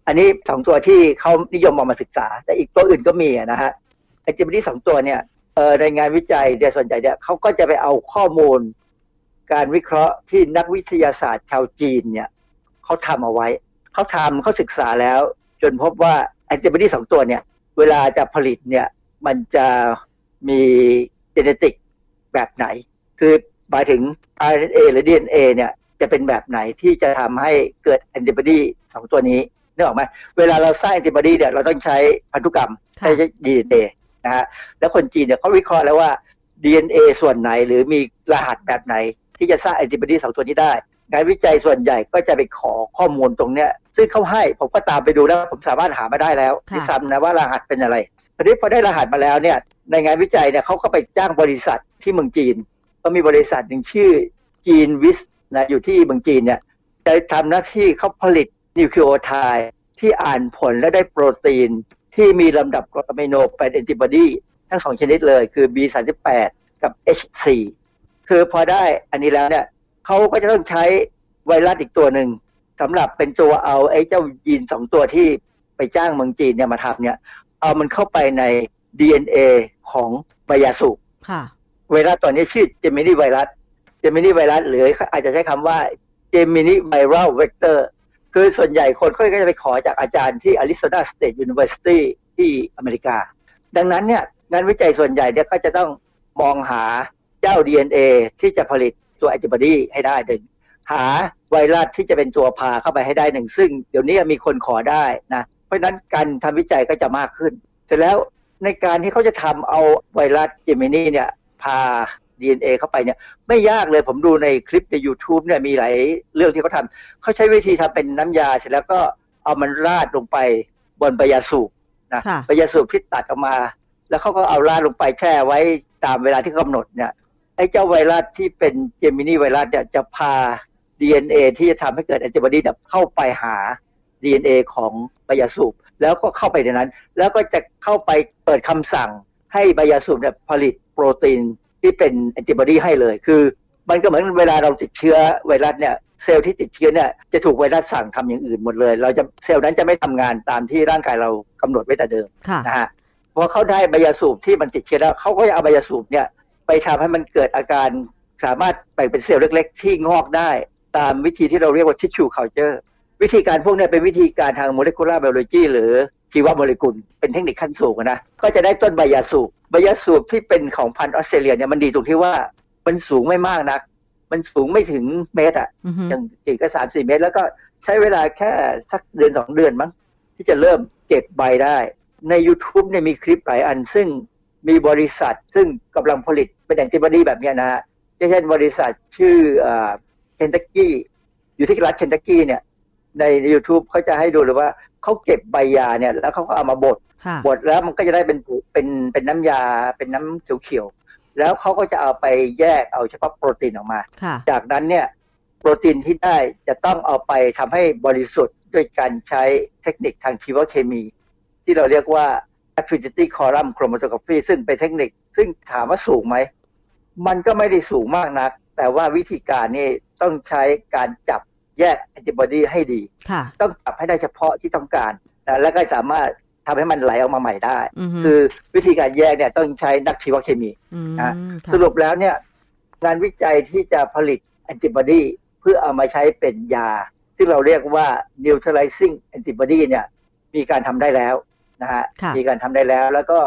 อันนี้สองตัวที่เขานิยมเอามาศึกษา แต่อีกตัวอื่นก็มีนะฮะแอนติบอดีสองตัวเนี่ยเออในงานวิจัยเดี๋ยส่วนใหญ่เนี่ยเขาก็จะไปเอาข้อมูล การวิเคราะห์ที่นักวิทยาศาสตร์ชาวจีนเนี่ยเขาทำเอาไว้ เขาทำเขาศึกษาแล้ว จนพบว่าแอนติบอดีสองตัวเนี่ย เวลาจะผลิตเนี่ยมันจะมีเจเนติกแบบไหน คือหมายถึง RNA หรือ DNA เนี่ยจะเป็นแบบไหนที่จะทำให้เกิดแอนติบอดีสองตัวนี้นึกออกไหมเวลาเราสร้างแอนติบอดีเนี่ยเราต้องใช้พันธุกรรมค่ะใช้ DNA นะฮะแล้วคนจีนเนี่ยเขาวิเคราะห์แล้วว่า DNA ส่วนไหนหรือมีรหัสแบบไหนที่จะสร้างแอนติบอดีสองตัวนี้ได้ งานวิจัยส่วนใหญ่ก็จะไปขอข้อมูลตรงเนี้ย ซึ่งเขาให้ผมก็ตามไปดูแล้วผมสามารถหามาได้แล้วค่ะที่ซ้ำนะว่ารหัสเป็นอะไรทีนี้พอได้รหัสมาแล้วเนี่ยในงานวิจัยเนี่ยเขาก็ไปจ้างบริษัทที่เมืองจีน ก็มีบริษัทหนึ่งชื่อจีนวิสนะอยู่ที่เมืองจีนเนี่ยจะทำหน้าที่เขาผลิตนิวคลีโอไทด์ที่อ่านผลและได้โปรตีน ที่มีลำดับกรดอะมิโนเป็นแอนติบอดีทั้งสองชนิดเลยคือ B38 กับ H4 คือพอได้อันนี้แล้วเนี่ยเขาก็จะต้องใช้ไวรัสอีกตัวหนึ่ง สำหรับเป็นตัวเอาไอ้เจ้ายีนสองตัวที่ไปจ้างเมืองจีนเนี่ยมาทำเนี่ย เอามันเข้าไปใน DNA ของไบยาสุค่ะไวรัสตัวนี้ชื่อ geminivirus geminivirus หรืออาจจะใช้คำว่า geminiviral vector คือส่วนใหญ่คนก็จะไปขอจากอาจารย์ที่ Arizona State University ที่อเมริกา ดังนั้นเนี่ยงานวิจัยส่วนใหญ่เนี่ยก็จะต้องมองหาเจ้า DNA ที่จะผลิตตัวแอนติบอดีให้ได้ หนึ่งหาไวรัสที่จะเป็นตัวพาเข้าไปให้ได้หนึ่ง ซึ่งเดี๋ยวนี้มีคนขอได้นะ เพราะฉะนั้นการทำวิจัยก็จะมากขึ้น เสร็จแล้วในการที่เขาจะทำเอาไวรัสเจมินีเนี่ยพา DNA เข้าไปเนี่ยไม่ยากเลยผมดูในคลิปใน YouTube เนี่ยมีหลายเรื่องที่เขาทำเขาใช้วิธีทำเป็นน้ำยาเสร็จแล้วก็เอามันราดลงไปบนใบยาสูบนะค่ะใบยาสูบที่ตัดออกมา แล้วเขาก็เอาราดลงไปแช่ไว้ตามเวลาที่กำหนดเนี่ยไอ้เจ้าไวรัสที่เป็นเจมินีไวรัสเนี่ยจะพา DNA ที่จะทำให้เกิดแอนติบอดีเนี่ยเข้าไปหา DNA ของใบยาสูบแล้วก็เข้าไปในนั้น แล้วก็จะเข้าไปเปิดคำสั่งให้ใบยาสูบเนี่ยผลิตโปรตีนที่เป็นแอนติบอดีให้เลย คือ มันก็เหมือนเวลาเราติดเชื้อไวรัสเนี่ยเซลล์ที่ติดเชื้อเนี่ยจะถูกไวรัสสั่งทำอย่างอื่นหมดเลย เราจะเซลล์นั้นจะไม่ทำงานตามที่ร่างกายเรากำหนดไว้แต่เดิมค่ะนะฮะพอเขาได้ใบยาสูบที่มันติดเชื้อแล้วเขาก็จะเอาใบยาสูบเนี่ยไปทำให้มันเกิดอาการสามารถแบ่งเป็นเซลล์เล็ก ๆ ที่งอกได้ ตามวิธีที่เราเรียกว่า tissue culture วิธีการพวกเนี้เป็นวิธีการทาง molecular biology หรือชีวโมเลกุล เป็นเทคนิคขั้นสูงอะนะก็จะได้ต้นใบยาสูบใบยาสูบที่เป็นของพันธุ์ออสเตรเลียเนี่ยมันดีตรงที่ว่ามันสูงไม่มากนัก มันสูงไม่ถึงเมตรอะอือฮึอย่างเก่งก็สามสี่เมตร แล้วก็ใช้เวลาแค่สักเดือนสองเดือนมั้งที่จะเริ่มเก็บใบได้ ใน YouTube เนี่ยมีคลิปหลายอัน ซึ่งมีบริษัทซึ่งกำลังผลิตเป็นแอนติบอดีแบบเนี้ยนะฮะเช่นบริษัทชื่อ เคนตักกี้อยู่ที่รัฐเคนตักกี้เนี่ย ใน YouTube เขาจะให้ดูเลยว่าเขาเก็บใบยาเนี่ย แล้วเขาก็เอามาบดค่ะบดแล้วมันก็จะได้เป็นผุเป็นเป็นน้ำยาเป็นน้ำเขียวๆแล้วเขาก็จะเอาไปแยกเอาเฉพาะโปรตีนออกมาค่ะจากนั้นเนี่ยโปรตีนที่ได้จะต้องเอาไปทำให้บริสุทธิ์ด้วยการใช้เทคนิคทางชีวเคมี ที่เราเรียกว่า affinity column chromatography ซึ่งเป็นเทคนิค ซึ่งถามว่าสูงไหม มันก็ไม่ได้สูงมากนัก แต่ว่าวิธีการนี่ต้องใช้การจับแยกแอนติบอดีให้ดีค่ะต้องจับให้ได้เฉพาะที่ต้องการนะแล้วก็สามารถทำให้มันไหลออกมาใหม่ได้อือฮึคือวิธีการแยกเนี่ยต้องใช้นักชีวเคมีมนะค่ะสรุปแล้วเนี่ยงานวิจัยที่จะผลิตแอนติบอดีเพื่อเอามาใช้เป็นยา ซึ่งเราเรียกว่า neutralizing antibody เนี่ยมีการทำได้แล้วนะฮะค่ะมีการทำได้แล้ว แล้วก็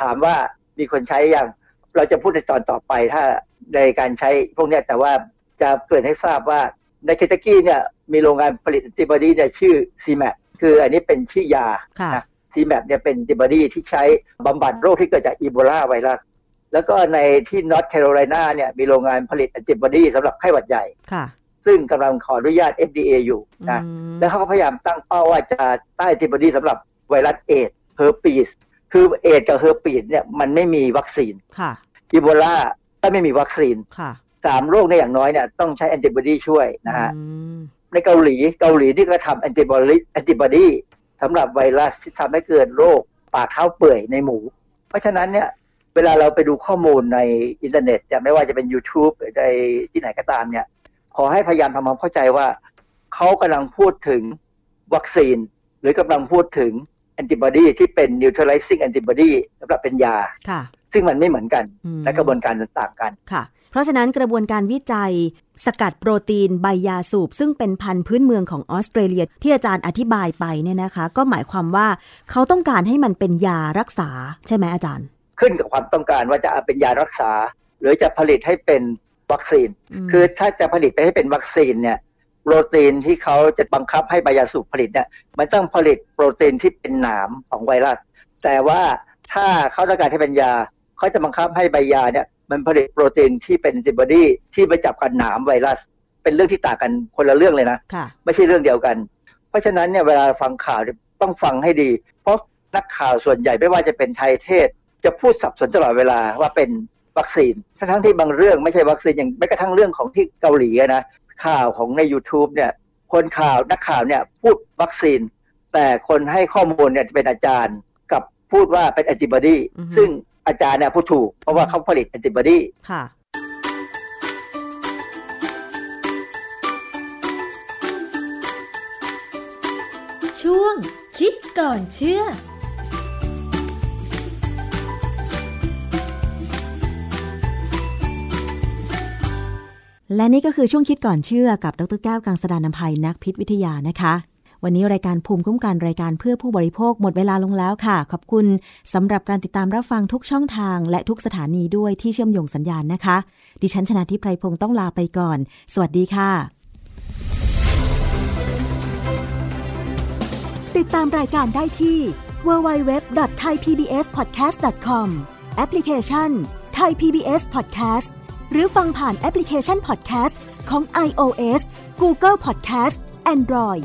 ถามว่ามีคนใช้อย่าง เราจะพูดในตอนต่อไปถ้าในการใช้พวกเนี้ยแต่ว่าจะเกริ่นให้ทราบว่าในเคนตักกี้เนี่ยมีโรงงานผลิตแอนติบอดีเนี่ยชื่อ CMAP คืออันนี้เป็นชื่อยาค่ะนะ CMAP เนี่ยเป็นแอนติบอดีที่ใช้บำบัดโรคที่เกิดจากอีโบลาไวรัสแล้วก็ในที่นอร์ทแคโรไลนาเนี่ยมีโรงงานผลิตแอนติบอดีสำหรับไข้หวัดใหญ่ค่ะซึ่งกำลังขออนุญาต FDA อยู่นะอืมแล้วเขาก็พยายามตั้งเป้าว่าจะต้านแอนติบอดีสำหรับไวรัสเอดส์เฮอร์ปีสคือเอดส์กับเฮอร์ปีสเนี่ยมันไม่มีวัคซีนค่ะ อีโบลาก็ไม่มีวัคซีนค่ะสามโรคเนี่ยอย่างน้อยเนี่ยต้องใช้แอนติบอดีช่วยนะฮะอืมในเกาหลีเกาหลีนี่ก็ทำแอนติบอดีแอนติบอดีสำหรับไวรัสที่ทำให้เกิดโรคปากเท้าเปื่อยในหมู เพราะฉะนั้นเนี่ยเวลาเราไปดูข้อมูลในอินเทอร์เน็ตจะไม่ว่าจะเป็น YouTube หรือในที่ไหนก็ตามเนี่ย ขอให้พยายามทำความเข้าใจว่าเขากำลังพูดถึงวัคซีน หรือกำลังพูดถึงแอนติบอดีที่เป็น neutralizing antibody สำหรับเป็นยาค่ะ ซึ่งมันไม่เหมือนกันอืมและกระบวนการต่างกันค่ะ เพราะฉะนั้นกระบวนการวิจัย สกัดโปรตีนใบยาสูบ ซึ่งเป็นพันธุ์พื้นเมืองของออสเตรเลียที่อาจารย์อธิบายไปเนี่ยนะคะ ก็หมายความว่าเขาต้องการให้มันเป็นยารักษาใช่ไหมอาจารย์ ขึ้นกับความต้องการว่าจะเอาเป็นยารักษา หรือจะผลิตให้เป็นวัคซีนมคือถ้าจะผลิตไปให้เป็นวัคซีนเนี่ยโปรตีนที่เขาจะบังคับให้ใบยาสูบผลิตเนี่ยมันต้องผลิตโปรตีนที่เป็นหนามของไวรัส แต่ว่าถ้าเขาต้องการให้เป็นยา เขาจะบังคับให้ใบยาเนี่ยมันผลิตโปรตีนที่เป็นแอนติบอดีที่ไปจับกับหนามไวรัส เป็นเรื่องที่ต่างกันคนละเรื่องเลยนะค่ะไม่ใช่เรื่องเดียวกัน เพราะฉะนั้นเนี่ยเวลาฟังข่าวเนี่ยต้องฟังให้ดี เพราะนักข่าวส่วนใหญ่ไม่ว่าจะเป็นไทยเทศ จะพูดสับสนตลอดเวลาว่าเป็นวัคซีน ทั้งๆที่บางเรื่องไม่ใช่วัคซีนอย่างแม้กระทั่งเรื่องของที่เกาหลีอะนะข่าวของใน YouTube เนี่ยคนข่าวนักข่าวเนี่ยพูดวัคซีน แต่คนให้ข้อมูลเนี่ยจะเป็นอาจารย์กับพูดว่าเป็นแอนติบอดีอือฮึซึ่ง อาจารย์เนี่ยพูดถูก เพราะว่าเขาผลิตแอนติบอดีค่ะช่วงคิดก่อนเชื่อ และนี่ก็คือช่วงคิดก่อนเชื่อกับดรแก้วกังสดานนภัยนักพิษวิทยานะคะ วันนี้รายการภูมิคุ้มกันรายการเพื่อผู้บริโภคหมดเวลาลงแล้วค่ะ ขอบคุณสำหรับการติดตามรับฟังทุกช่องทาง และทุกสถานีด้วยที่เชื่อมโยงสัญญาณนะคะ ดิฉันชนะทิพไพรพงศ์ต้องลาไปก่อน สวัสดีค่ะ ติดตามรายการได้ที่ www.thaipbspodcast.com แอปพลิเคชัน Thai PBS Podcast หรือฟังผ่านแอปพลิเคชัน Podcast ของ iOS Google Podcast Android